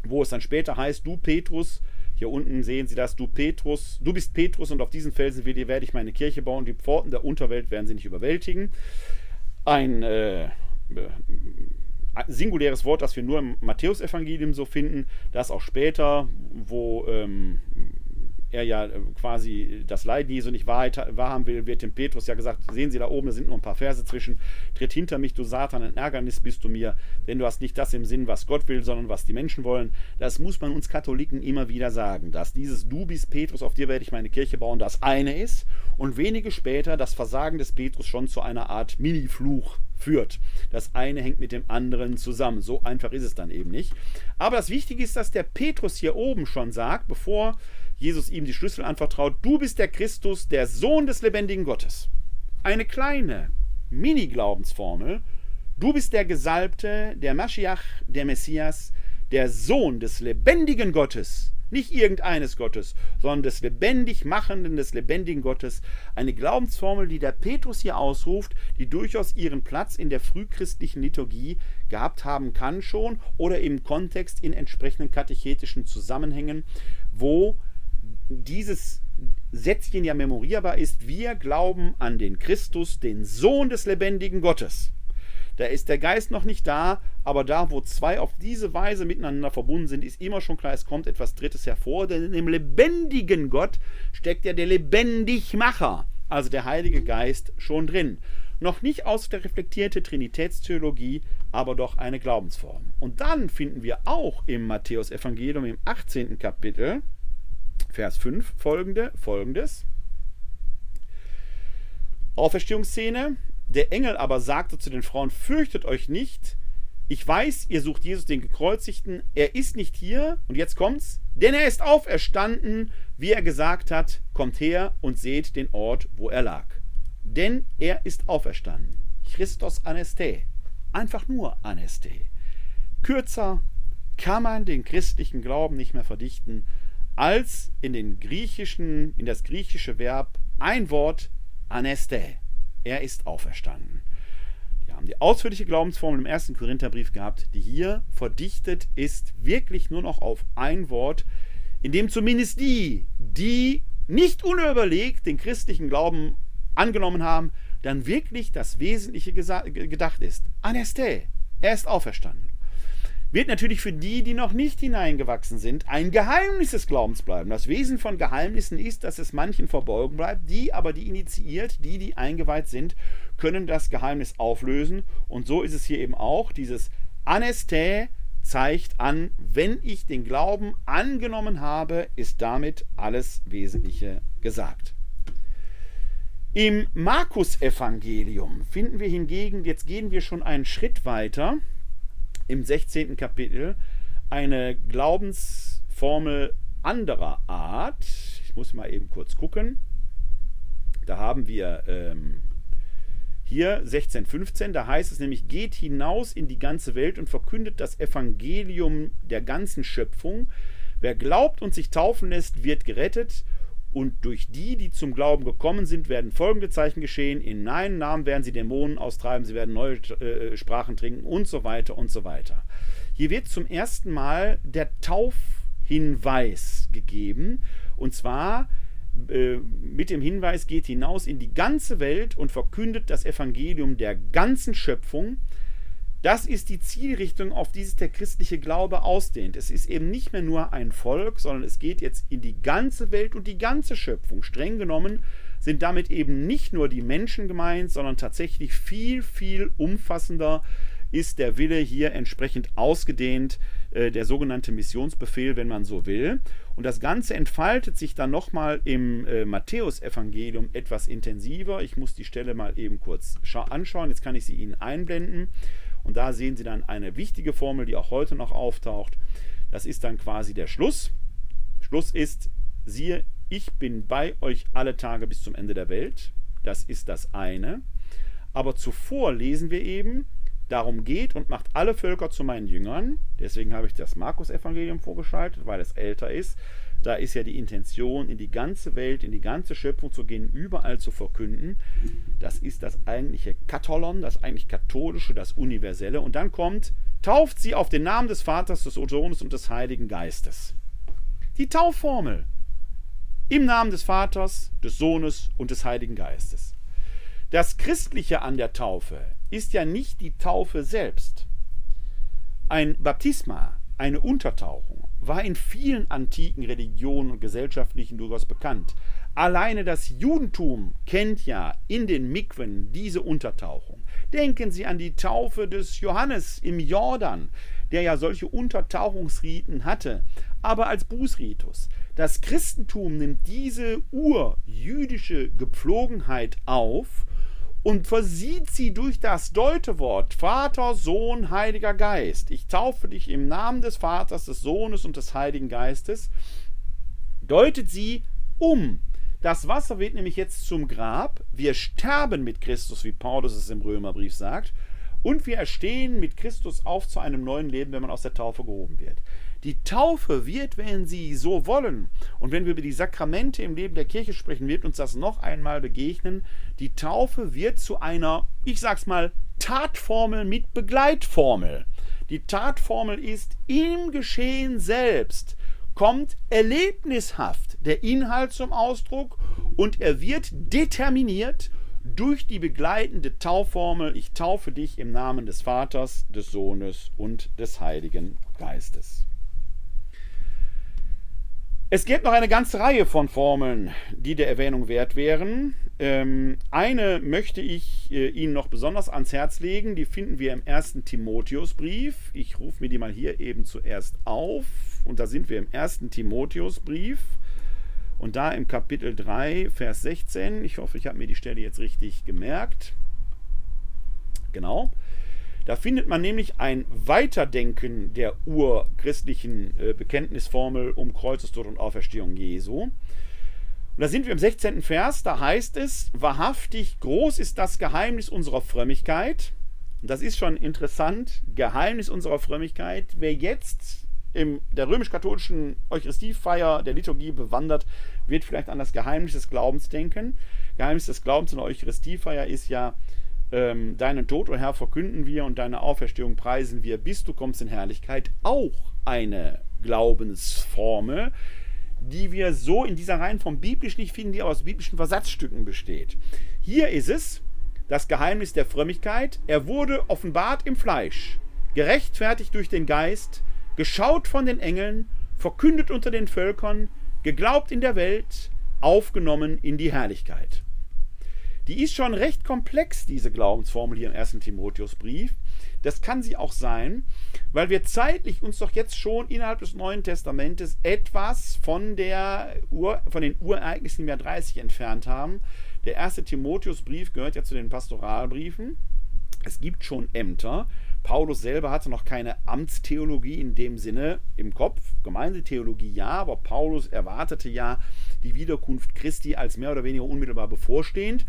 wo es dann später heißt, du Petrus, hier unten sehen Sie das, du Petrus, du bist Petrus und auf diesen Felsen werde ich meine Kirche bauen. Die Pforten der Unterwelt werden sie nicht überwältigen. Ein äh, singuläres Wort, das wir nur im Matthäusevangelium so finden, das auch später, wo ähm, er ja äh, quasi das Leid Jesu nicht wahrhaben will, wird dem Petrus ja gesagt, sehen Sie da oben, da sind nur ein paar Verse zwischen, tritt hinter mich, du Satan, ein Ärgernis bist du mir, denn du hast nicht das im Sinn, was Gott will, sondern was die Menschen wollen. Das muss man uns Katholiken immer wieder sagen, dass dieses Du bist Petrus, auf dir werde ich meine Kirche bauen, das eine ist und wenige später das Versagen des Petrus schon zu einer Art Mini-Fluch führt. Das eine hängt mit dem anderen zusammen. So einfach ist es dann eben nicht. Aber das Wichtige ist, dass der Petrus hier oben schon sagt, bevor Jesus ihm die Schlüssel anvertraut, du bist der Christus, der Sohn des lebendigen Gottes. Eine kleine Mini-Glaubensformel. Du bist der Gesalbte, der Maschiach, der Messias, der Sohn des lebendigen Gottes. Nicht irgendeines Gottes, sondern des lebendig Machenden, des lebendigen Gottes. Eine Glaubensformel, die der Petrus hier ausruft, die durchaus ihren Platz in der frühchristlichen Liturgie gehabt haben kann schon oder im Kontext in entsprechenden katechetischen Zusammenhängen, wo dieses Sätzchen ja memorierbar ist, wir glauben an den Christus, den Sohn des lebendigen Gottes. Da ist der Geist noch nicht da, aber da, wo zwei auf diese Weise miteinander verbunden sind, ist immer schon klar, es kommt etwas Drittes hervor, denn in dem lebendigen Gott steckt ja der Lebendigmacher, also der Heilige Geist, schon drin. Noch nicht aus der reflektierte Trinitätstheologie, aber doch eine Glaubensform. Und dann finden wir auch im Matthäusevangelium im 18. Kapitel, Vers 5 folgende, folgendes. Auferstehungsszene. Der Engel aber sagte zu den Frauen, fürchtet euch nicht. Ich weiß, ihr sucht Jesus, den Gekreuzigten. Er ist nicht hier. Und jetzt kommt's. Denn er ist auferstanden, wie er gesagt hat. Kommt her und seht den Ort, wo er lag. Denn er ist auferstanden. Christos Aneste. Einfach nur Aneste. Kürzer kann man den christlichen Glauben nicht mehr verdichten, als in den griechischen, in das griechische Verb ein Wort Aneste. Er ist auferstanden. Haben die ausführliche Glaubensformel im ersten Korintherbrief gehabt, die hier verdichtet ist, wirklich nur noch auf ein Wort, in dem zumindest die, die nicht unüberlegt den christlichen Glauben angenommen haben, dann wirklich das Wesentliche gedacht ist. Aneste, er ist auferstanden wird natürlich für die, die noch nicht hineingewachsen sind, ein Geheimnis des Glaubens bleiben. Das Wesen von Geheimnissen ist, dass es manchen verborgen bleibt, die aber, die initiiert, die, die eingeweiht sind, können das Geheimnis auflösen. Und so ist es hier eben auch. Dieses Anästhä zeigt an, wenn ich den Glauben angenommen habe, ist damit alles Wesentliche gesagt. Im Markus-Evangelium finden wir hingegen, jetzt gehen wir schon einen Schritt weiter, im 16. Kapitel eine Glaubensformel anderer Art. Ich muss mal eben kurz gucken. Da haben wir ähm, hier 16.15, da heißt es nämlich, geht hinaus in die ganze Welt und verkündet das Evangelium der ganzen Schöpfung. Wer glaubt und sich taufen lässt, wird gerettet und durch die, die zum Glauben gekommen sind, werden folgende Zeichen geschehen. In meinem Namen werden sie Dämonen austreiben, sie werden neue äh, Sprachen trinken und so weiter und so weiter. Hier wird zum ersten Mal der Taufhinweis gegeben. Und zwar äh, mit dem Hinweis, geht hinaus in die ganze Welt und verkündet das Evangelium der ganzen Schöpfung. Das ist die Zielrichtung, auf die sich der christliche Glaube ausdehnt. Es ist eben nicht mehr nur ein Volk, sondern es geht jetzt in die ganze Welt und die ganze Schöpfung. Streng genommen sind damit eben nicht nur die Menschen gemeint, sondern tatsächlich viel, viel umfassender ist der Wille hier entsprechend ausgedehnt, äh, der sogenannte Missionsbefehl, wenn man so will. Und das Ganze entfaltet sich dann nochmal im äh, Matthäusevangelium etwas intensiver. Ich muss die Stelle mal eben kurz anschauen. Jetzt kann ich sie Ihnen einblenden. Und da sehen Sie dann eine wichtige Formel, die auch heute noch auftaucht. Das ist dann quasi der Schluss. Schluss ist, siehe, ich bin bei euch alle Tage bis zum Ende der Welt. Das ist das eine. Aber zuvor lesen wir eben, darum geht und macht alle Völker zu meinen Jüngern. Deswegen habe ich das Markus-Evangelium vorgeschaltet, weil es älter ist. Da ist ja die Intention, in die ganze Welt, in die ganze Schöpfung zu gehen, überall zu verkünden. Das ist das eigentliche Katholon, das eigentlich katholische, das universelle. Und dann kommt, tauft sie auf den Namen des Vaters, des Sohnes und des Heiligen Geistes. Die Taufformel. Im Namen des Vaters, des Sohnes und des Heiligen Geistes. Das Christliche an der Taufe ist ja nicht die Taufe selbst. Ein Baptisma, eine Untertauchung, war in vielen antiken Religionen und gesellschaftlichen durchaus bekannt. Alleine das Judentum kennt ja in den Mikwen diese Untertauchung. Denken Sie an die Taufe des Johannes im Jordan, der ja solche Untertauchungsriten hatte, aber als Bußritus. Das Christentum nimmt diese urjüdische Gepflogenheit auf und versieht sie durch das Deutewort Vater, Sohn, Heiliger Geist. Ich taufe dich im Namen des Vaters, des Sohnes und des Heiligen Geistes. Deutet sie um. Das Wasser wird nämlich jetzt zum Grab. Wir sterben mit Christus, wie Paulus es im Römerbrief sagt. Und wir erstehen mit Christus auf zu einem neuen Leben, wenn man aus der Taufe gehoben wird. Die Taufe wird, wenn Sie so wollen, und wenn wir über die Sakramente im Leben der Kirche sprechen, wird uns das noch einmal begegnen. Die Taufe wird zu einer, ich sag's mal, Tatformel mit Begleitformel. Die Tatformel ist im Geschehen selbst kommt erlebnishaft der Inhalt zum Ausdruck und er wird determiniert durch die begleitende Taufformel, ich taufe dich im Namen des Vaters, des Sohnes und des Heiligen Geistes. Es gibt noch eine ganze Reihe von Formeln, die der Erwähnung wert wären. Ähm, eine möchte ich äh, Ihnen noch besonders ans Herz legen. Die finden wir im ersten Timotheusbrief. Ich rufe mir die mal hier eben zuerst auf. Und da sind wir im ersten Timotheusbrief. Und da im Kapitel 3, Vers 16, ich hoffe, ich habe mir die Stelle jetzt richtig gemerkt. Genau. Da findet man nämlich ein Weiterdenken der urchristlichen äh, Bekenntnisformel um Kreuzestod und Auferstehung Jesu. Und da sind wir im 16. Vers, da heißt es, wahrhaftig groß ist das Geheimnis unserer Frömmigkeit. Das ist schon interessant, Geheimnis unserer Frömmigkeit. Wer jetzt in der römisch-katholischen Eucharistiefeier der Liturgie bewandert, wird vielleicht an das Geheimnis des Glaubens denken. Geheimnis des Glaubens in der Eucharistiefeier ist ja, ähm, deinen Tod, o oh Herr, verkünden wir und deine Auferstehung preisen wir, bis du kommst in Herrlichkeit, auch eine Glaubensformel, die wir so in dieser Reihe vom Biblisch nicht finden, die aus biblischen Versatzstücken besteht. Hier ist es das Geheimnis der Frömmigkeit. Er wurde offenbart im Fleisch, gerechtfertigt durch den Geist, geschaut von den Engeln, verkündet unter den Völkern, geglaubt in der Welt, aufgenommen in die Herrlichkeit. Die ist schon recht komplex, diese Glaubensformel hier im 1. Timotheusbrief. Das kann sie auch sein, weil wir zeitlich uns doch jetzt schon innerhalb des Neuen Testamentes etwas von, der Ur, von den Urereignissen im Jahr 30 entfernt haben. Der 1. Timotheusbrief gehört ja zu den Pastoralbriefen. Es gibt schon Ämter. Paulus selber hatte noch keine Amtstheologie in dem Sinne im Kopf. Gemeindetheologie ja, aber Paulus erwartete ja die Wiederkunft Christi als mehr oder weniger unmittelbar bevorstehend.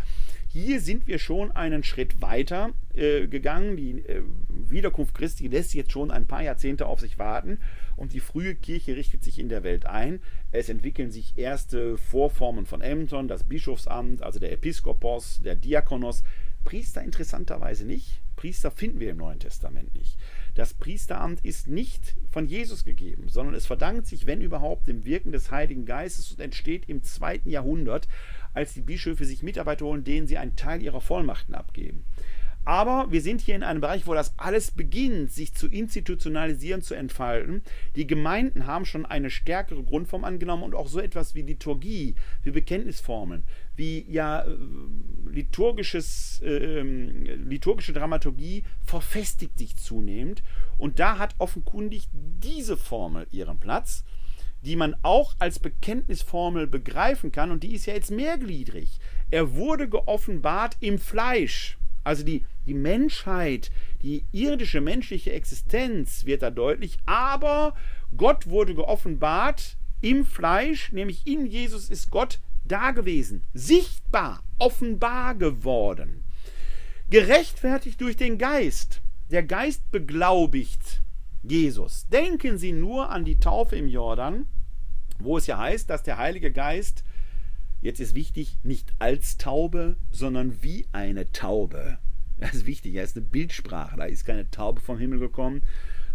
Hier sind wir schon einen Schritt weiter äh, gegangen. Die äh, Wiederkunft Christi lässt jetzt schon ein paar Jahrzehnte auf sich warten und die frühe Kirche richtet sich in der Welt ein. Es entwickeln sich erste Vorformen von Ämtern, das Bischofsamt, also der Episkopos, der Diakonos. Priester interessanterweise nicht. Priester finden wir im Neuen Testament nicht. Das Priesteramt ist nicht von Jesus gegeben, sondern es verdankt sich, wenn überhaupt, dem Wirken des Heiligen Geistes und entsteht im zweiten Jahrhundert, als die Bischöfe sich Mitarbeiter holen, denen sie einen Teil ihrer Vollmachten abgeben. Aber wir sind hier in einem Bereich, wo das alles beginnt, sich zu institutionalisieren, zu entfalten. Die Gemeinden haben schon eine stärkere Grundform angenommen und auch so etwas wie Liturgie, wie Bekenntnisformeln, wie ja äh, liturgisches, äh, liturgische Dramaturgie verfestigt sich zunehmend. Und da hat offenkundig diese Formel ihren Platz die man auch als Bekenntnisformel begreifen kann, und die ist ja jetzt mehrgliedrig. Er wurde geoffenbart im Fleisch. Also die, die Menschheit, die irdische menschliche Existenz wird da deutlich, aber Gott wurde geoffenbart im Fleisch, nämlich in Jesus ist Gott da gewesen, sichtbar, offenbar geworden, gerechtfertigt durch den Geist. Der Geist beglaubigt Jesus. Denken Sie nur an die Taufe im Jordan, wo es ja heißt, dass der Heilige Geist Jetzt ist wichtig, nicht als Taube, sondern wie eine Taube. Das ist wichtig, er ist eine Bildsprache. Da ist keine Taube vom Himmel gekommen,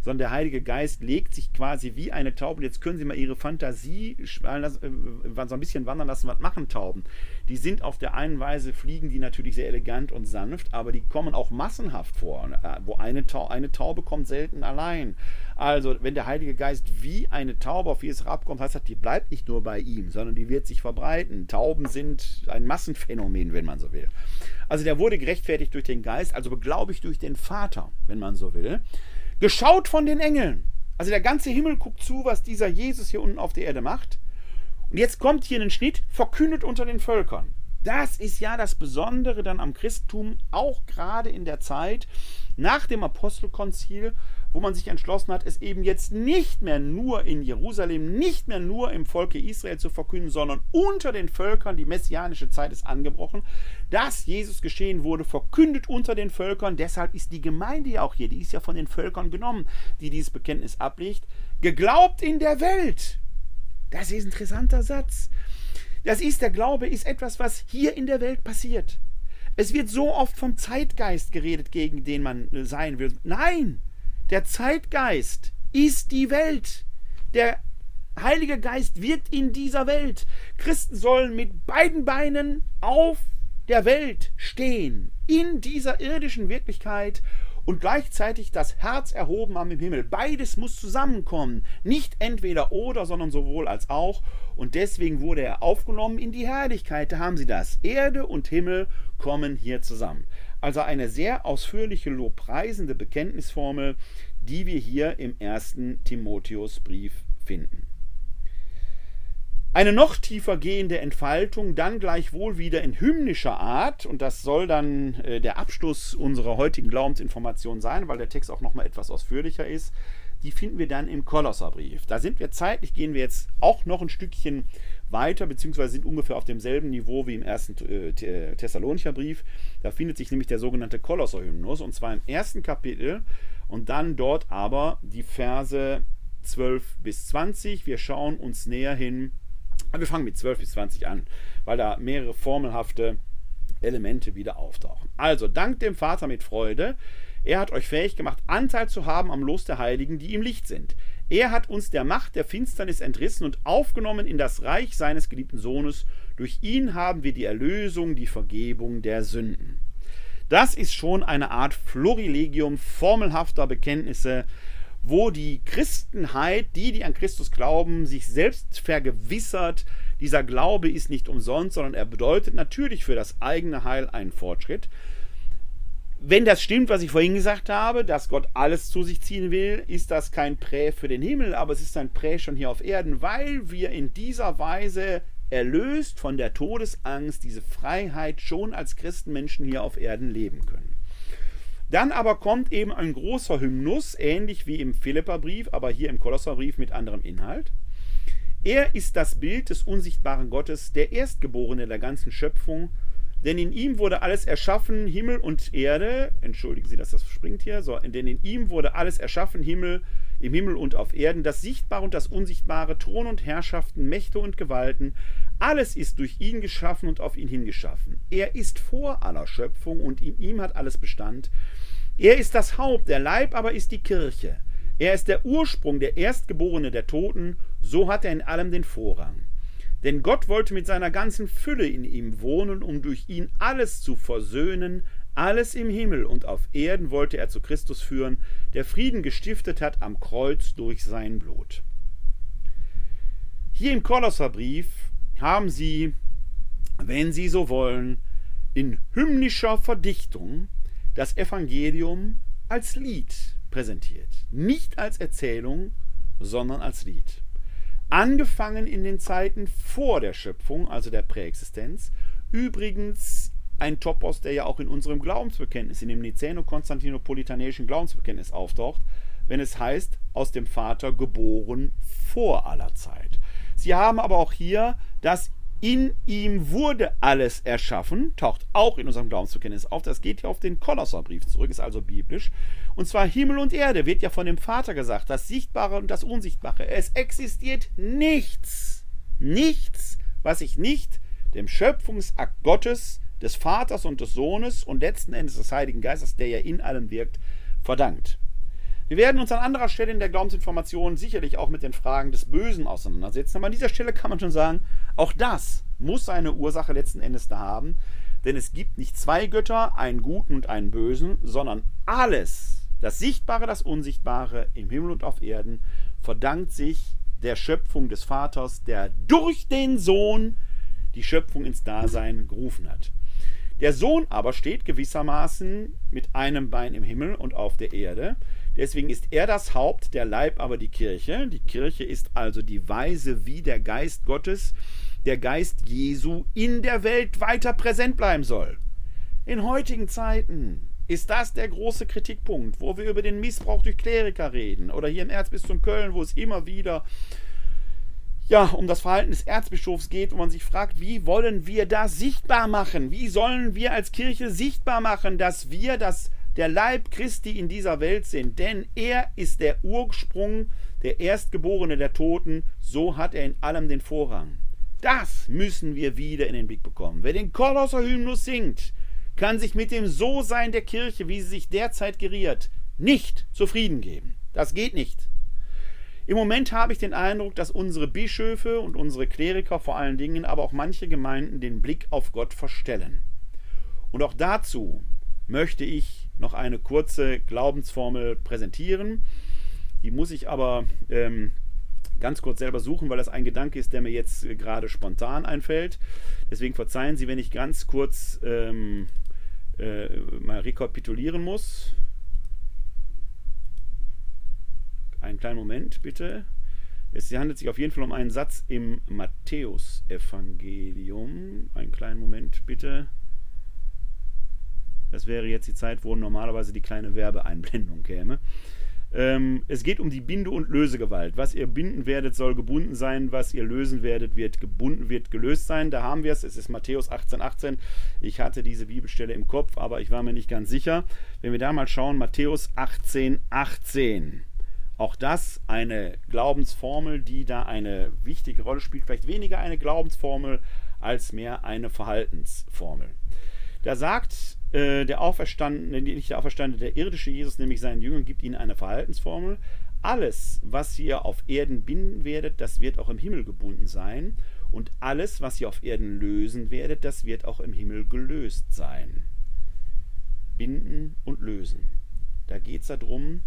sondern der Heilige Geist legt sich quasi wie eine Taube. Jetzt können Sie mal Ihre Fantasie äh, so ein bisschen wandern lassen, was machen Tauben. Die sind auf der einen Weise, fliegen die natürlich sehr elegant und sanft, aber die kommen auch massenhaft vor. Äh, wo eine Taube, eine Taube kommt selten allein. Also, wenn der Heilige Geist wie eine Taube auf Jesus herabkommt, heißt das, die bleibt nicht nur bei ihm, sondern die wird sich verbreiten. Tauben sind ein Massenphänomen, wenn man so will. Also, der wurde gerechtfertigt durch den Geist, also beglaubigt durch den Vater, wenn man so will. Geschaut von den Engeln. Also, der ganze Himmel guckt zu, was dieser Jesus hier unten auf der Erde macht. Und jetzt kommt hier ein Schnitt, verkündet unter den Völkern. Das ist ja das Besondere dann am Christentum, auch gerade in der Zeit nach dem Apostelkonzil, wo man sich entschlossen hat, es eben jetzt nicht mehr nur in Jerusalem, nicht mehr nur im Volke Israel zu verkünden, sondern unter den Völkern, die messianische Zeit ist angebrochen, dass Jesus geschehen wurde, verkündet unter den Völkern, deshalb ist die Gemeinde ja auch hier, die ist ja von den Völkern genommen, die dieses Bekenntnis ablegt, geglaubt in der Welt. Das ist ein interessanter Satz. Das ist, der Glaube ist etwas, was hier in der Welt passiert. Es wird so oft vom Zeitgeist geredet, gegen den man sein will. Nein, der Zeitgeist ist die Welt. Der Heilige Geist wirkt in dieser Welt. Christen sollen mit beiden Beinen auf der Welt stehen, in dieser irdischen Wirklichkeit und gleichzeitig das Herz erhoben am Himmel. Beides muss zusammenkommen. Nicht entweder oder, sondern sowohl als auch. Und deswegen wurde er aufgenommen in die Herrlichkeit. Da haben Sie das. Erde und Himmel kommen hier zusammen. Also eine sehr ausführliche lobpreisende Bekenntnisformel, die wir hier im ersten Timotheusbrief finden. Eine noch tiefer gehende Entfaltung, dann gleichwohl wieder in hymnischer Art, und das soll dann äh, der Abschluss unserer heutigen Glaubensinformation sein, weil der Text auch nochmal etwas ausführlicher ist, die finden wir dann im Kolosserbrief. Da sind wir zeitlich, gehen wir jetzt auch noch ein Stückchen weiter, beziehungsweise sind ungefähr auf demselben Niveau wie im ersten äh, äh, Thessalonicher Brief. Da findet sich nämlich der sogenannte Kolosserhymnus, und zwar im ersten Kapitel und dann dort aber die Verse 12 bis 20. Wir schauen uns näher hin. Wir fangen mit 12 bis 20 an, weil da mehrere formelhafte Elemente wieder auftauchen. Also, dank dem Vater mit Freude. Er hat euch fähig gemacht, Anteil zu haben am Los der Heiligen, die im Licht sind. Er hat uns der Macht der Finsternis entrissen und aufgenommen in das Reich seines geliebten Sohnes. Durch ihn haben wir die Erlösung, die Vergebung der Sünden. Das ist schon eine Art Florilegium formelhafter Bekenntnisse, wo die Christenheit, die, die an Christus glauben, sich selbst vergewissert, dieser Glaube ist nicht umsonst, sondern er bedeutet natürlich für das eigene Heil einen Fortschritt wenn das stimmt, was ich vorhin gesagt habe, dass Gott alles zu sich ziehen will, ist das kein Prä für den Himmel, aber es ist ein Prä schon hier auf Erden, weil wir in dieser Weise erlöst von der Todesangst diese Freiheit schon als Christenmenschen hier auf Erden leben können. Dann aber kommt eben ein großer Hymnus, ähnlich wie im Philipperbrief, aber hier im Kolosserbrief mit anderem Inhalt. Er ist das Bild des unsichtbaren Gottes, der Erstgeborene der ganzen Schöpfung, denn in ihm wurde alles erschaffen, Himmel und Erde. Entschuldigen Sie, dass das springt hier. So, denn in ihm wurde alles erschaffen, Himmel, im Himmel und auf Erden, das Sichtbare und das Unsichtbare, Thron und Herrschaften, Mächte und Gewalten. Alles ist durch ihn geschaffen und auf ihn hingeschaffen. Er ist vor aller Schöpfung und in ihm hat alles Bestand. Er ist das Haupt, der Leib aber ist die Kirche. Er ist der Ursprung, der Erstgeborene der Toten, so hat er in allem den Vorrang. Denn Gott wollte mit seiner ganzen Fülle in ihm wohnen, um durch ihn alles zu versöhnen, alles im Himmel und auf Erden wollte er zu Christus führen, der Frieden gestiftet hat am Kreuz durch sein Blut. Hier im Kolosserbrief haben sie, wenn sie so wollen, in hymnischer Verdichtung das Evangelium als Lied präsentiert. Nicht als Erzählung, sondern als Lied angefangen in den Zeiten vor der Schöpfung, also der Präexistenz. Übrigens ein Topos, der ja auch in unserem Glaubensbekenntnis, in dem Niceno-Konstantinopolitanischen Glaubensbekenntnis auftaucht, wenn es heißt, aus dem Vater geboren vor aller Zeit. Sie haben aber auch hier das in ihm wurde alles erschaffen, taucht auch in unserem Glaubensbekenntnis auf. Das geht ja auf den Kolosserbrief zurück, ist also biblisch. Und zwar Himmel und Erde wird ja von dem Vater gesagt, das Sichtbare und das Unsichtbare. Es existiert nichts, nichts, was sich nicht dem Schöpfungsakt Gottes, des Vaters und des Sohnes und letzten Endes des Heiligen Geistes, der ja in allem wirkt, verdankt. Wir werden uns an anderer Stelle in der Glaubensinformation sicherlich auch mit den Fragen des Bösen auseinandersetzen. Aber an dieser Stelle kann man schon sagen, auch das muss seine Ursache letzten Endes da haben. Denn es gibt nicht zwei Götter, einen guten und einen bösen, sondern alles, das Sichtbare, das Unsichtbare im Himmel und auf Erden, verdankt sich der Schöpfung des Vaters, der durch den Sohn die Schöpfung ins Dasein gerufen hat. Der Sohn aber steht gewissermaßen mit einem Bein im Himmel und auf der Erde. Deswegen ist er das Haupt, der Leib aber die Kirche. Die Kirche ist also die Weise, wie der Geist Gottes, der Geist Jesu in der Welt weiter präsent bleiben soll. In heutigen Zeiten ist das der große Kritikpunkt, wo wir über den Missbrauch durch Kleriker reden oder hier im Erzbistum Köln, wo es immer wieder ja, um das Verhalten des Erzbischofs geht, wo man sich fragt, wie wollen wir das sichtbar machen? Wie sollen wir als Kirche sichtbar machen, dass wir das der Leib Christi in dieser Welt sind, denn er ist der Ursprung, der Erstgeborene der Toten, so hat er in allem den Vorrang. Das müssen wir wieder in den Blick bekommen. Wer den Kolosser-Hymnus singt, kann sich mit dem So-Sein der Kirche, wie sie sich derzeit geriert, nicht zufrieden geben. Das geht nicht. Im Moment habe ich den Eindruck, dass unsere Bischöfe und unsere Kleriker vor allen Dingen, aber auch manche Gemeinden den Blick auf Gott verstellen. Und auch dazu möchte ich noch eine kurze Glaubensformel präsentieren. Die muss ich aber ähm, ganz kurz selber suchen, weil das ein Gedanke ist, der mir jetzt gerade spontan einfällt. Deswegen verzeihen Sie, wenn ich ganz kurz ähm, äh, mal rekapitulieren muss. Einen kleinen Moment, bitte. Es handelt sich auf jeden Fall um einen Satz im Matthäusevangelium. Einen kleinen Moment bitte. Das wäre jetzt die Zeit, wo normalerweise die kleine Werbeeinblendung käme. Ähm, es geht um die Binde- und Lösegewalt. Was ihr binden werdet, soll gebunden sein. Was ihr lösen werdet, wird gebunden, wird gelöst sein. Da haben wir es. Es ist Matthäus 18, 18. Ich hatte diese Bibelstelle im Kopf, aber ich war mir nicht ganz sicher. Wenn wir da mal schauen, Matthäus 18, 18. Auch das eine Glaubensformel, die da eine wichtige Rolle spielt. Vielleicht weniger eine Glaubensformel als mehr eine Verhaltensformel. Da sagt äh, der Auferstandene, nicht der Auferstandene, der irdische Jesus, nämlich seinen Jüngern, gibt ihnen eine Verhaltensformel. Alles, was ihr auf Erden binden werdet, das wird auch im Himmel gebunden sein. Und alles, was ihr auf Erden lösen werdet, das wird auch im Himmel gelöst sein. Binden und lösen. Da geht es darum,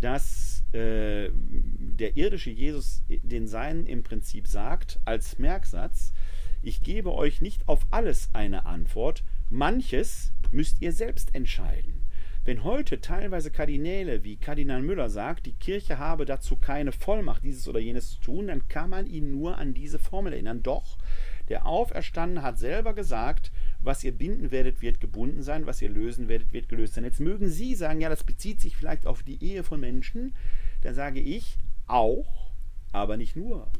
dass äh, der irdische Jesus den Seinen im Prinzip sagt, als Merksatz, ich gebe euch nicht auf alles eine Antwort, manches müsst ihr selbst entscheiden. Wenn heute teilweise Kardinäle wie Kardinal Müller sagt, die Kirche habe dazu keine Vollmacht, dieses oder jenes zu tun, dann kann man ihn nur an diese Formel erinnern. Doch, der Auferstandene hat selber gesagt, was ihr binden werdet, wird gebunden sein, was ihr lösen werdet, wird gelöst sein. Jetzt mögen Sie sagen, ja, das bezieht sich vielleicht auf die Ehe von Menschen. Da sage ich auch, aber nicht nur.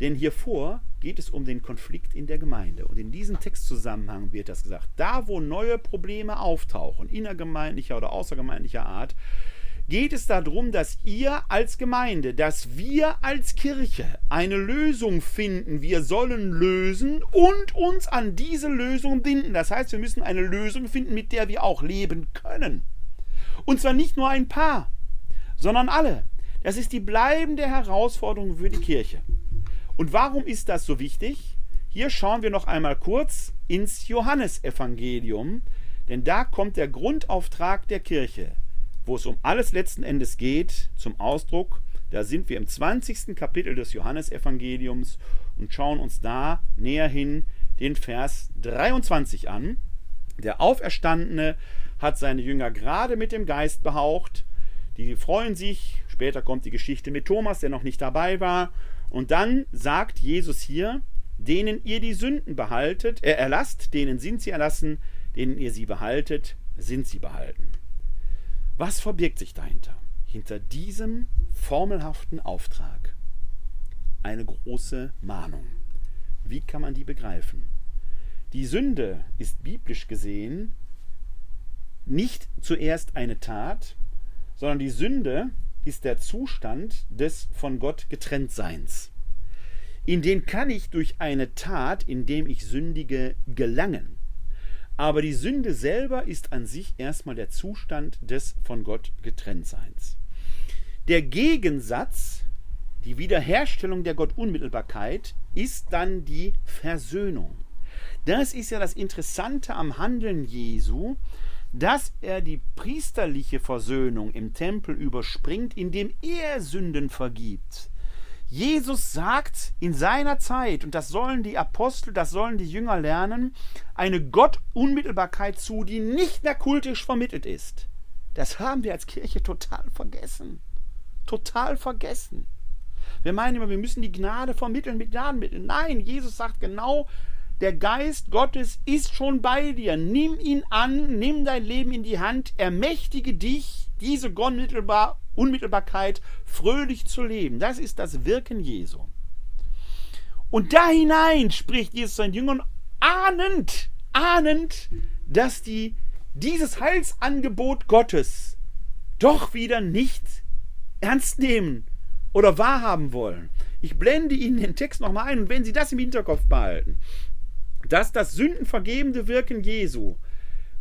Denn hier vor geht es um den Konflikt in der Gemeinde. Und in diesem Textzusammenhang wird das gesagt. Da, wo neue Probleme auftauchen, innergemeindlicher oder außergemeindlicher Art, geht es darum, dass ihr als Gemeinde, dass wir als Kirche eine Lösung finden. Wir sollen lösen und uns an diese Lösung binden. Das heißt, wir müssen eine Lösung finden, mit der wir auch leben können. Und zwar nicht nur ein paar, sondern alle. Das ist die bleibende Herausforderung für die Kirche. Und warum ist das so wichtig? Hier schauen wir noch einmal kurz ins Johannesevangelium, denn da kommt der Grundauftrag der Kirche, wo es um alles letzten Endes geht, zum Ausdruck. Da sind wir im 20. Kapitel des Johannesevangeliums und schauen uns da näher hin den Vers 23 an. Der Auferstandene hat seine Jünger gerade mit dem Geist behaucht. Die freuen sich. Später kommt die Geschichte mit Thomas, der noch nicht dabei war. Und dann sagt Jesus hier, denen ihr die Sünden behaltet, äh, erlasst, denen sind sie erlassen, denen ihr sie behaltet, sind sie behalten. Was verbirgt sich dahinter? Hinter diesem formelhaften Auftrag eine große Mahnung. Wie kann man die begreifen? Die Sünde ist biblisch gesehen nicht zuerst eine Tat, sondern die Sünde ist der Zustand des von Gott Getrenntseins. In den kann ich durch eine Tat, indem ich sündige, gelangen. Aber die Sünde selber ist an sich erstmal der Zustand des von Gott Getrenntseins. Der Gegensatz, die Wiederherstellung der Gottunmittelbarkeit, ist dann die Versöhnung. Das ist ja das Interessante am Handeln Jesu, dass er die priesterliche Versöhnung im Tempel überspringt, indem er Sünden vergibt. Jesus sagt in seiner Zeit, und das sollen die Apostel, das sollen die Jünger lernen, eine Gottunmittelbarkeit zu, die nicht mehr kultisch vermittelt ist. Das haben wir als Kirche total vergessen. Total vergessen. Wir meinen immer, wir müssen die Gnade vermitteln mit Gnadenmitteln. Nein, Jesus sagt genau, der Geist Gottes ist schon bei dir. Nimm ihn an, nimm dein Leben in die Hand, ermächtige dich, diese Unmittelbar, Unmittelbarkeit fröhlich zu leben. Das ist das Wirken Jesu. Und da hinein spricht Jesus seinen Jüngern ahnend, ahnend, dass die dieses Heilsangebot Gottes doch wieder nicht ernst nehmen oder wahrhaben wollen. Ich blende Ihnen den Text nochmal ein und wenn Sie das im Hinterkopf behalten, dass das sündenvergebende Wirken Jesu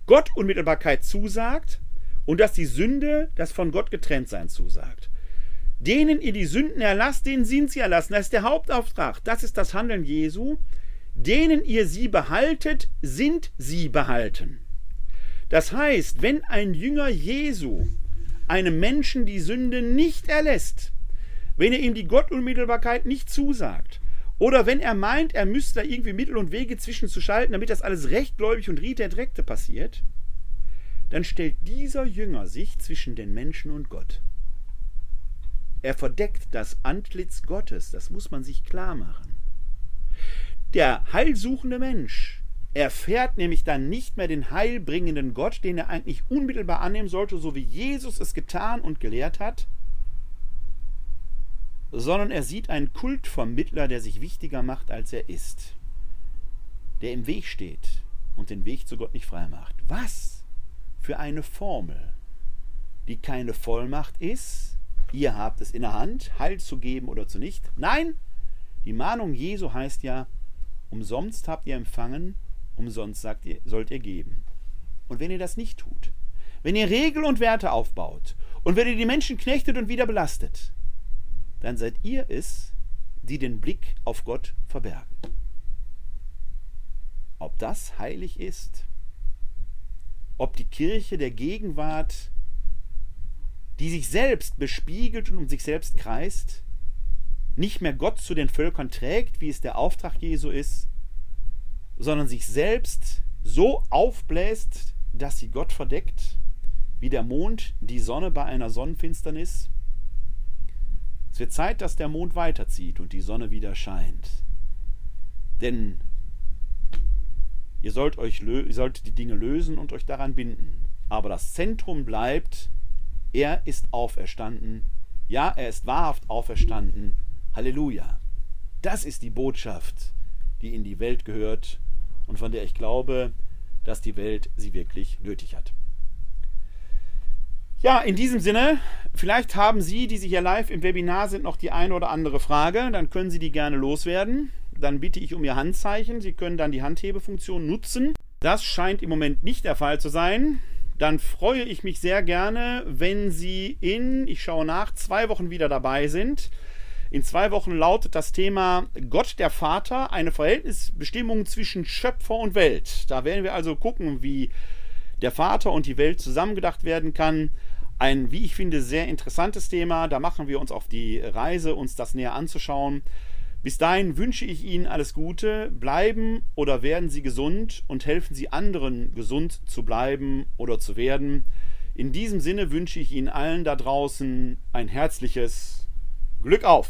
Gott Unmittelbarkeit zusagt und dass die Sünde das von Gott getrennt sein zusagt. Denen ihr die Sünden erlasst, denen sind sie erlassen. Das ist der Hauptauftrag. Das ist das Handeln Jesu. Denen ihr sie behaltet, sind sie behalten. Das heißt, wenn ein Jünger Jesu einem Menschen die Sünde nicht erlässt, wenn er ihm die Gottunmittelbarkeit nicht zusagt, oder wenn er meint, er müsste da irgendwie Mittel und Wege zwischenzuschalten, damit das alles rechtgläubig und rite passiert, dann stellt dieser Jünger sich zwischen den Menschen und Gott. Er verdeckt das Antlitz Gottes. Das muss man sich klar machen. Der heilsuchende Mensch erfährt nämlich dann nicht mehr den heilbringenden Gott, den er eigentlich unmittelbar annehmen sollte, so wie Jesus es getan und gelehrt hat, sondern er sieht einen Kultvermittler, der sich wichtiger macht, als er ist, der im Weg steht und den Weg zu Gott nicht frei macht. Was für eine Formel, die keine Vollmacht ist, ihr habt es in der Hand, Heil zu geben oder zu nicht. Nein, die Mahnung Jesu heißt ja, umsonst habt ihr empfangen, umsonst ihr, sollt ihr geben. Und wenn ihr das nicht tut, wenn ihr Regel und Werte aufbaut und wenn ihr die Menschen knechtet und wieder belastet, dann seid ihr es, die den Blick auf Gott verbergen. Ob das heilig ist, ob die Kirche der Gegenwart, die sich selbst bespiegelt und um sich selbst kreist, nicht mehr Gott zu den Völkern trägt, wie es der Auftrag Jesu ist, sondern sich selbst so aufbläst, dass sie Gott verdeckt, wie der Mond die Sonne bei einer Sonnenfinsternis. Es wird Zeit, dass der Mond weiterzieht und die Sonne wieder scheint. Denn ihr sollt, euch ihr sollt die Dinge lösen und euch daran binden. Aber das Zentrum bleibt, er ist auferstanden. Ja, er ist wahrhaft auferstanden. Halleluja. Das ist die Botschaft, die in die Welt gehört und von der ich glaube, dass die Welt sie wirklich nötig hat. Ja, in diesem Sinne, vielleicht haben Sie, die Sie hier live im Webinar sind, noch die eine oder andere Frage. Dann können Sie die gerne loswerden. Dann bitte ich um Ihr Handzeichen. Sie können dann die Handhebefunktion nutzen. Das scheint im Moment nicht der Fall zu sein. Dann freue ich mich sehr gerne, wenn Sie in, ich schaue nach, zwei Wochen wieder dabei sind. In zwei Wochen lautet das Thema Gott der Vater, eine Verhältnisbestimmung zwischen Schöpfer und Welt. Da werden wir also gucken, wie der Vater und die Welt zusammengedacht werden kann. Ein, wie ich finde, sehr interessantes Thema. Da machen wir uns auf die Reise, uns das näher anzuschauen. Bis dahin wünsche ich Ihnen alles Gute. Bleiben oder werden Sie gesund und helfen Sie anderen, gesund zu bleiben oder zu werden. In diesem Sinne wünsche ich Ihnen allen da draußen ein herzliches Glück auf!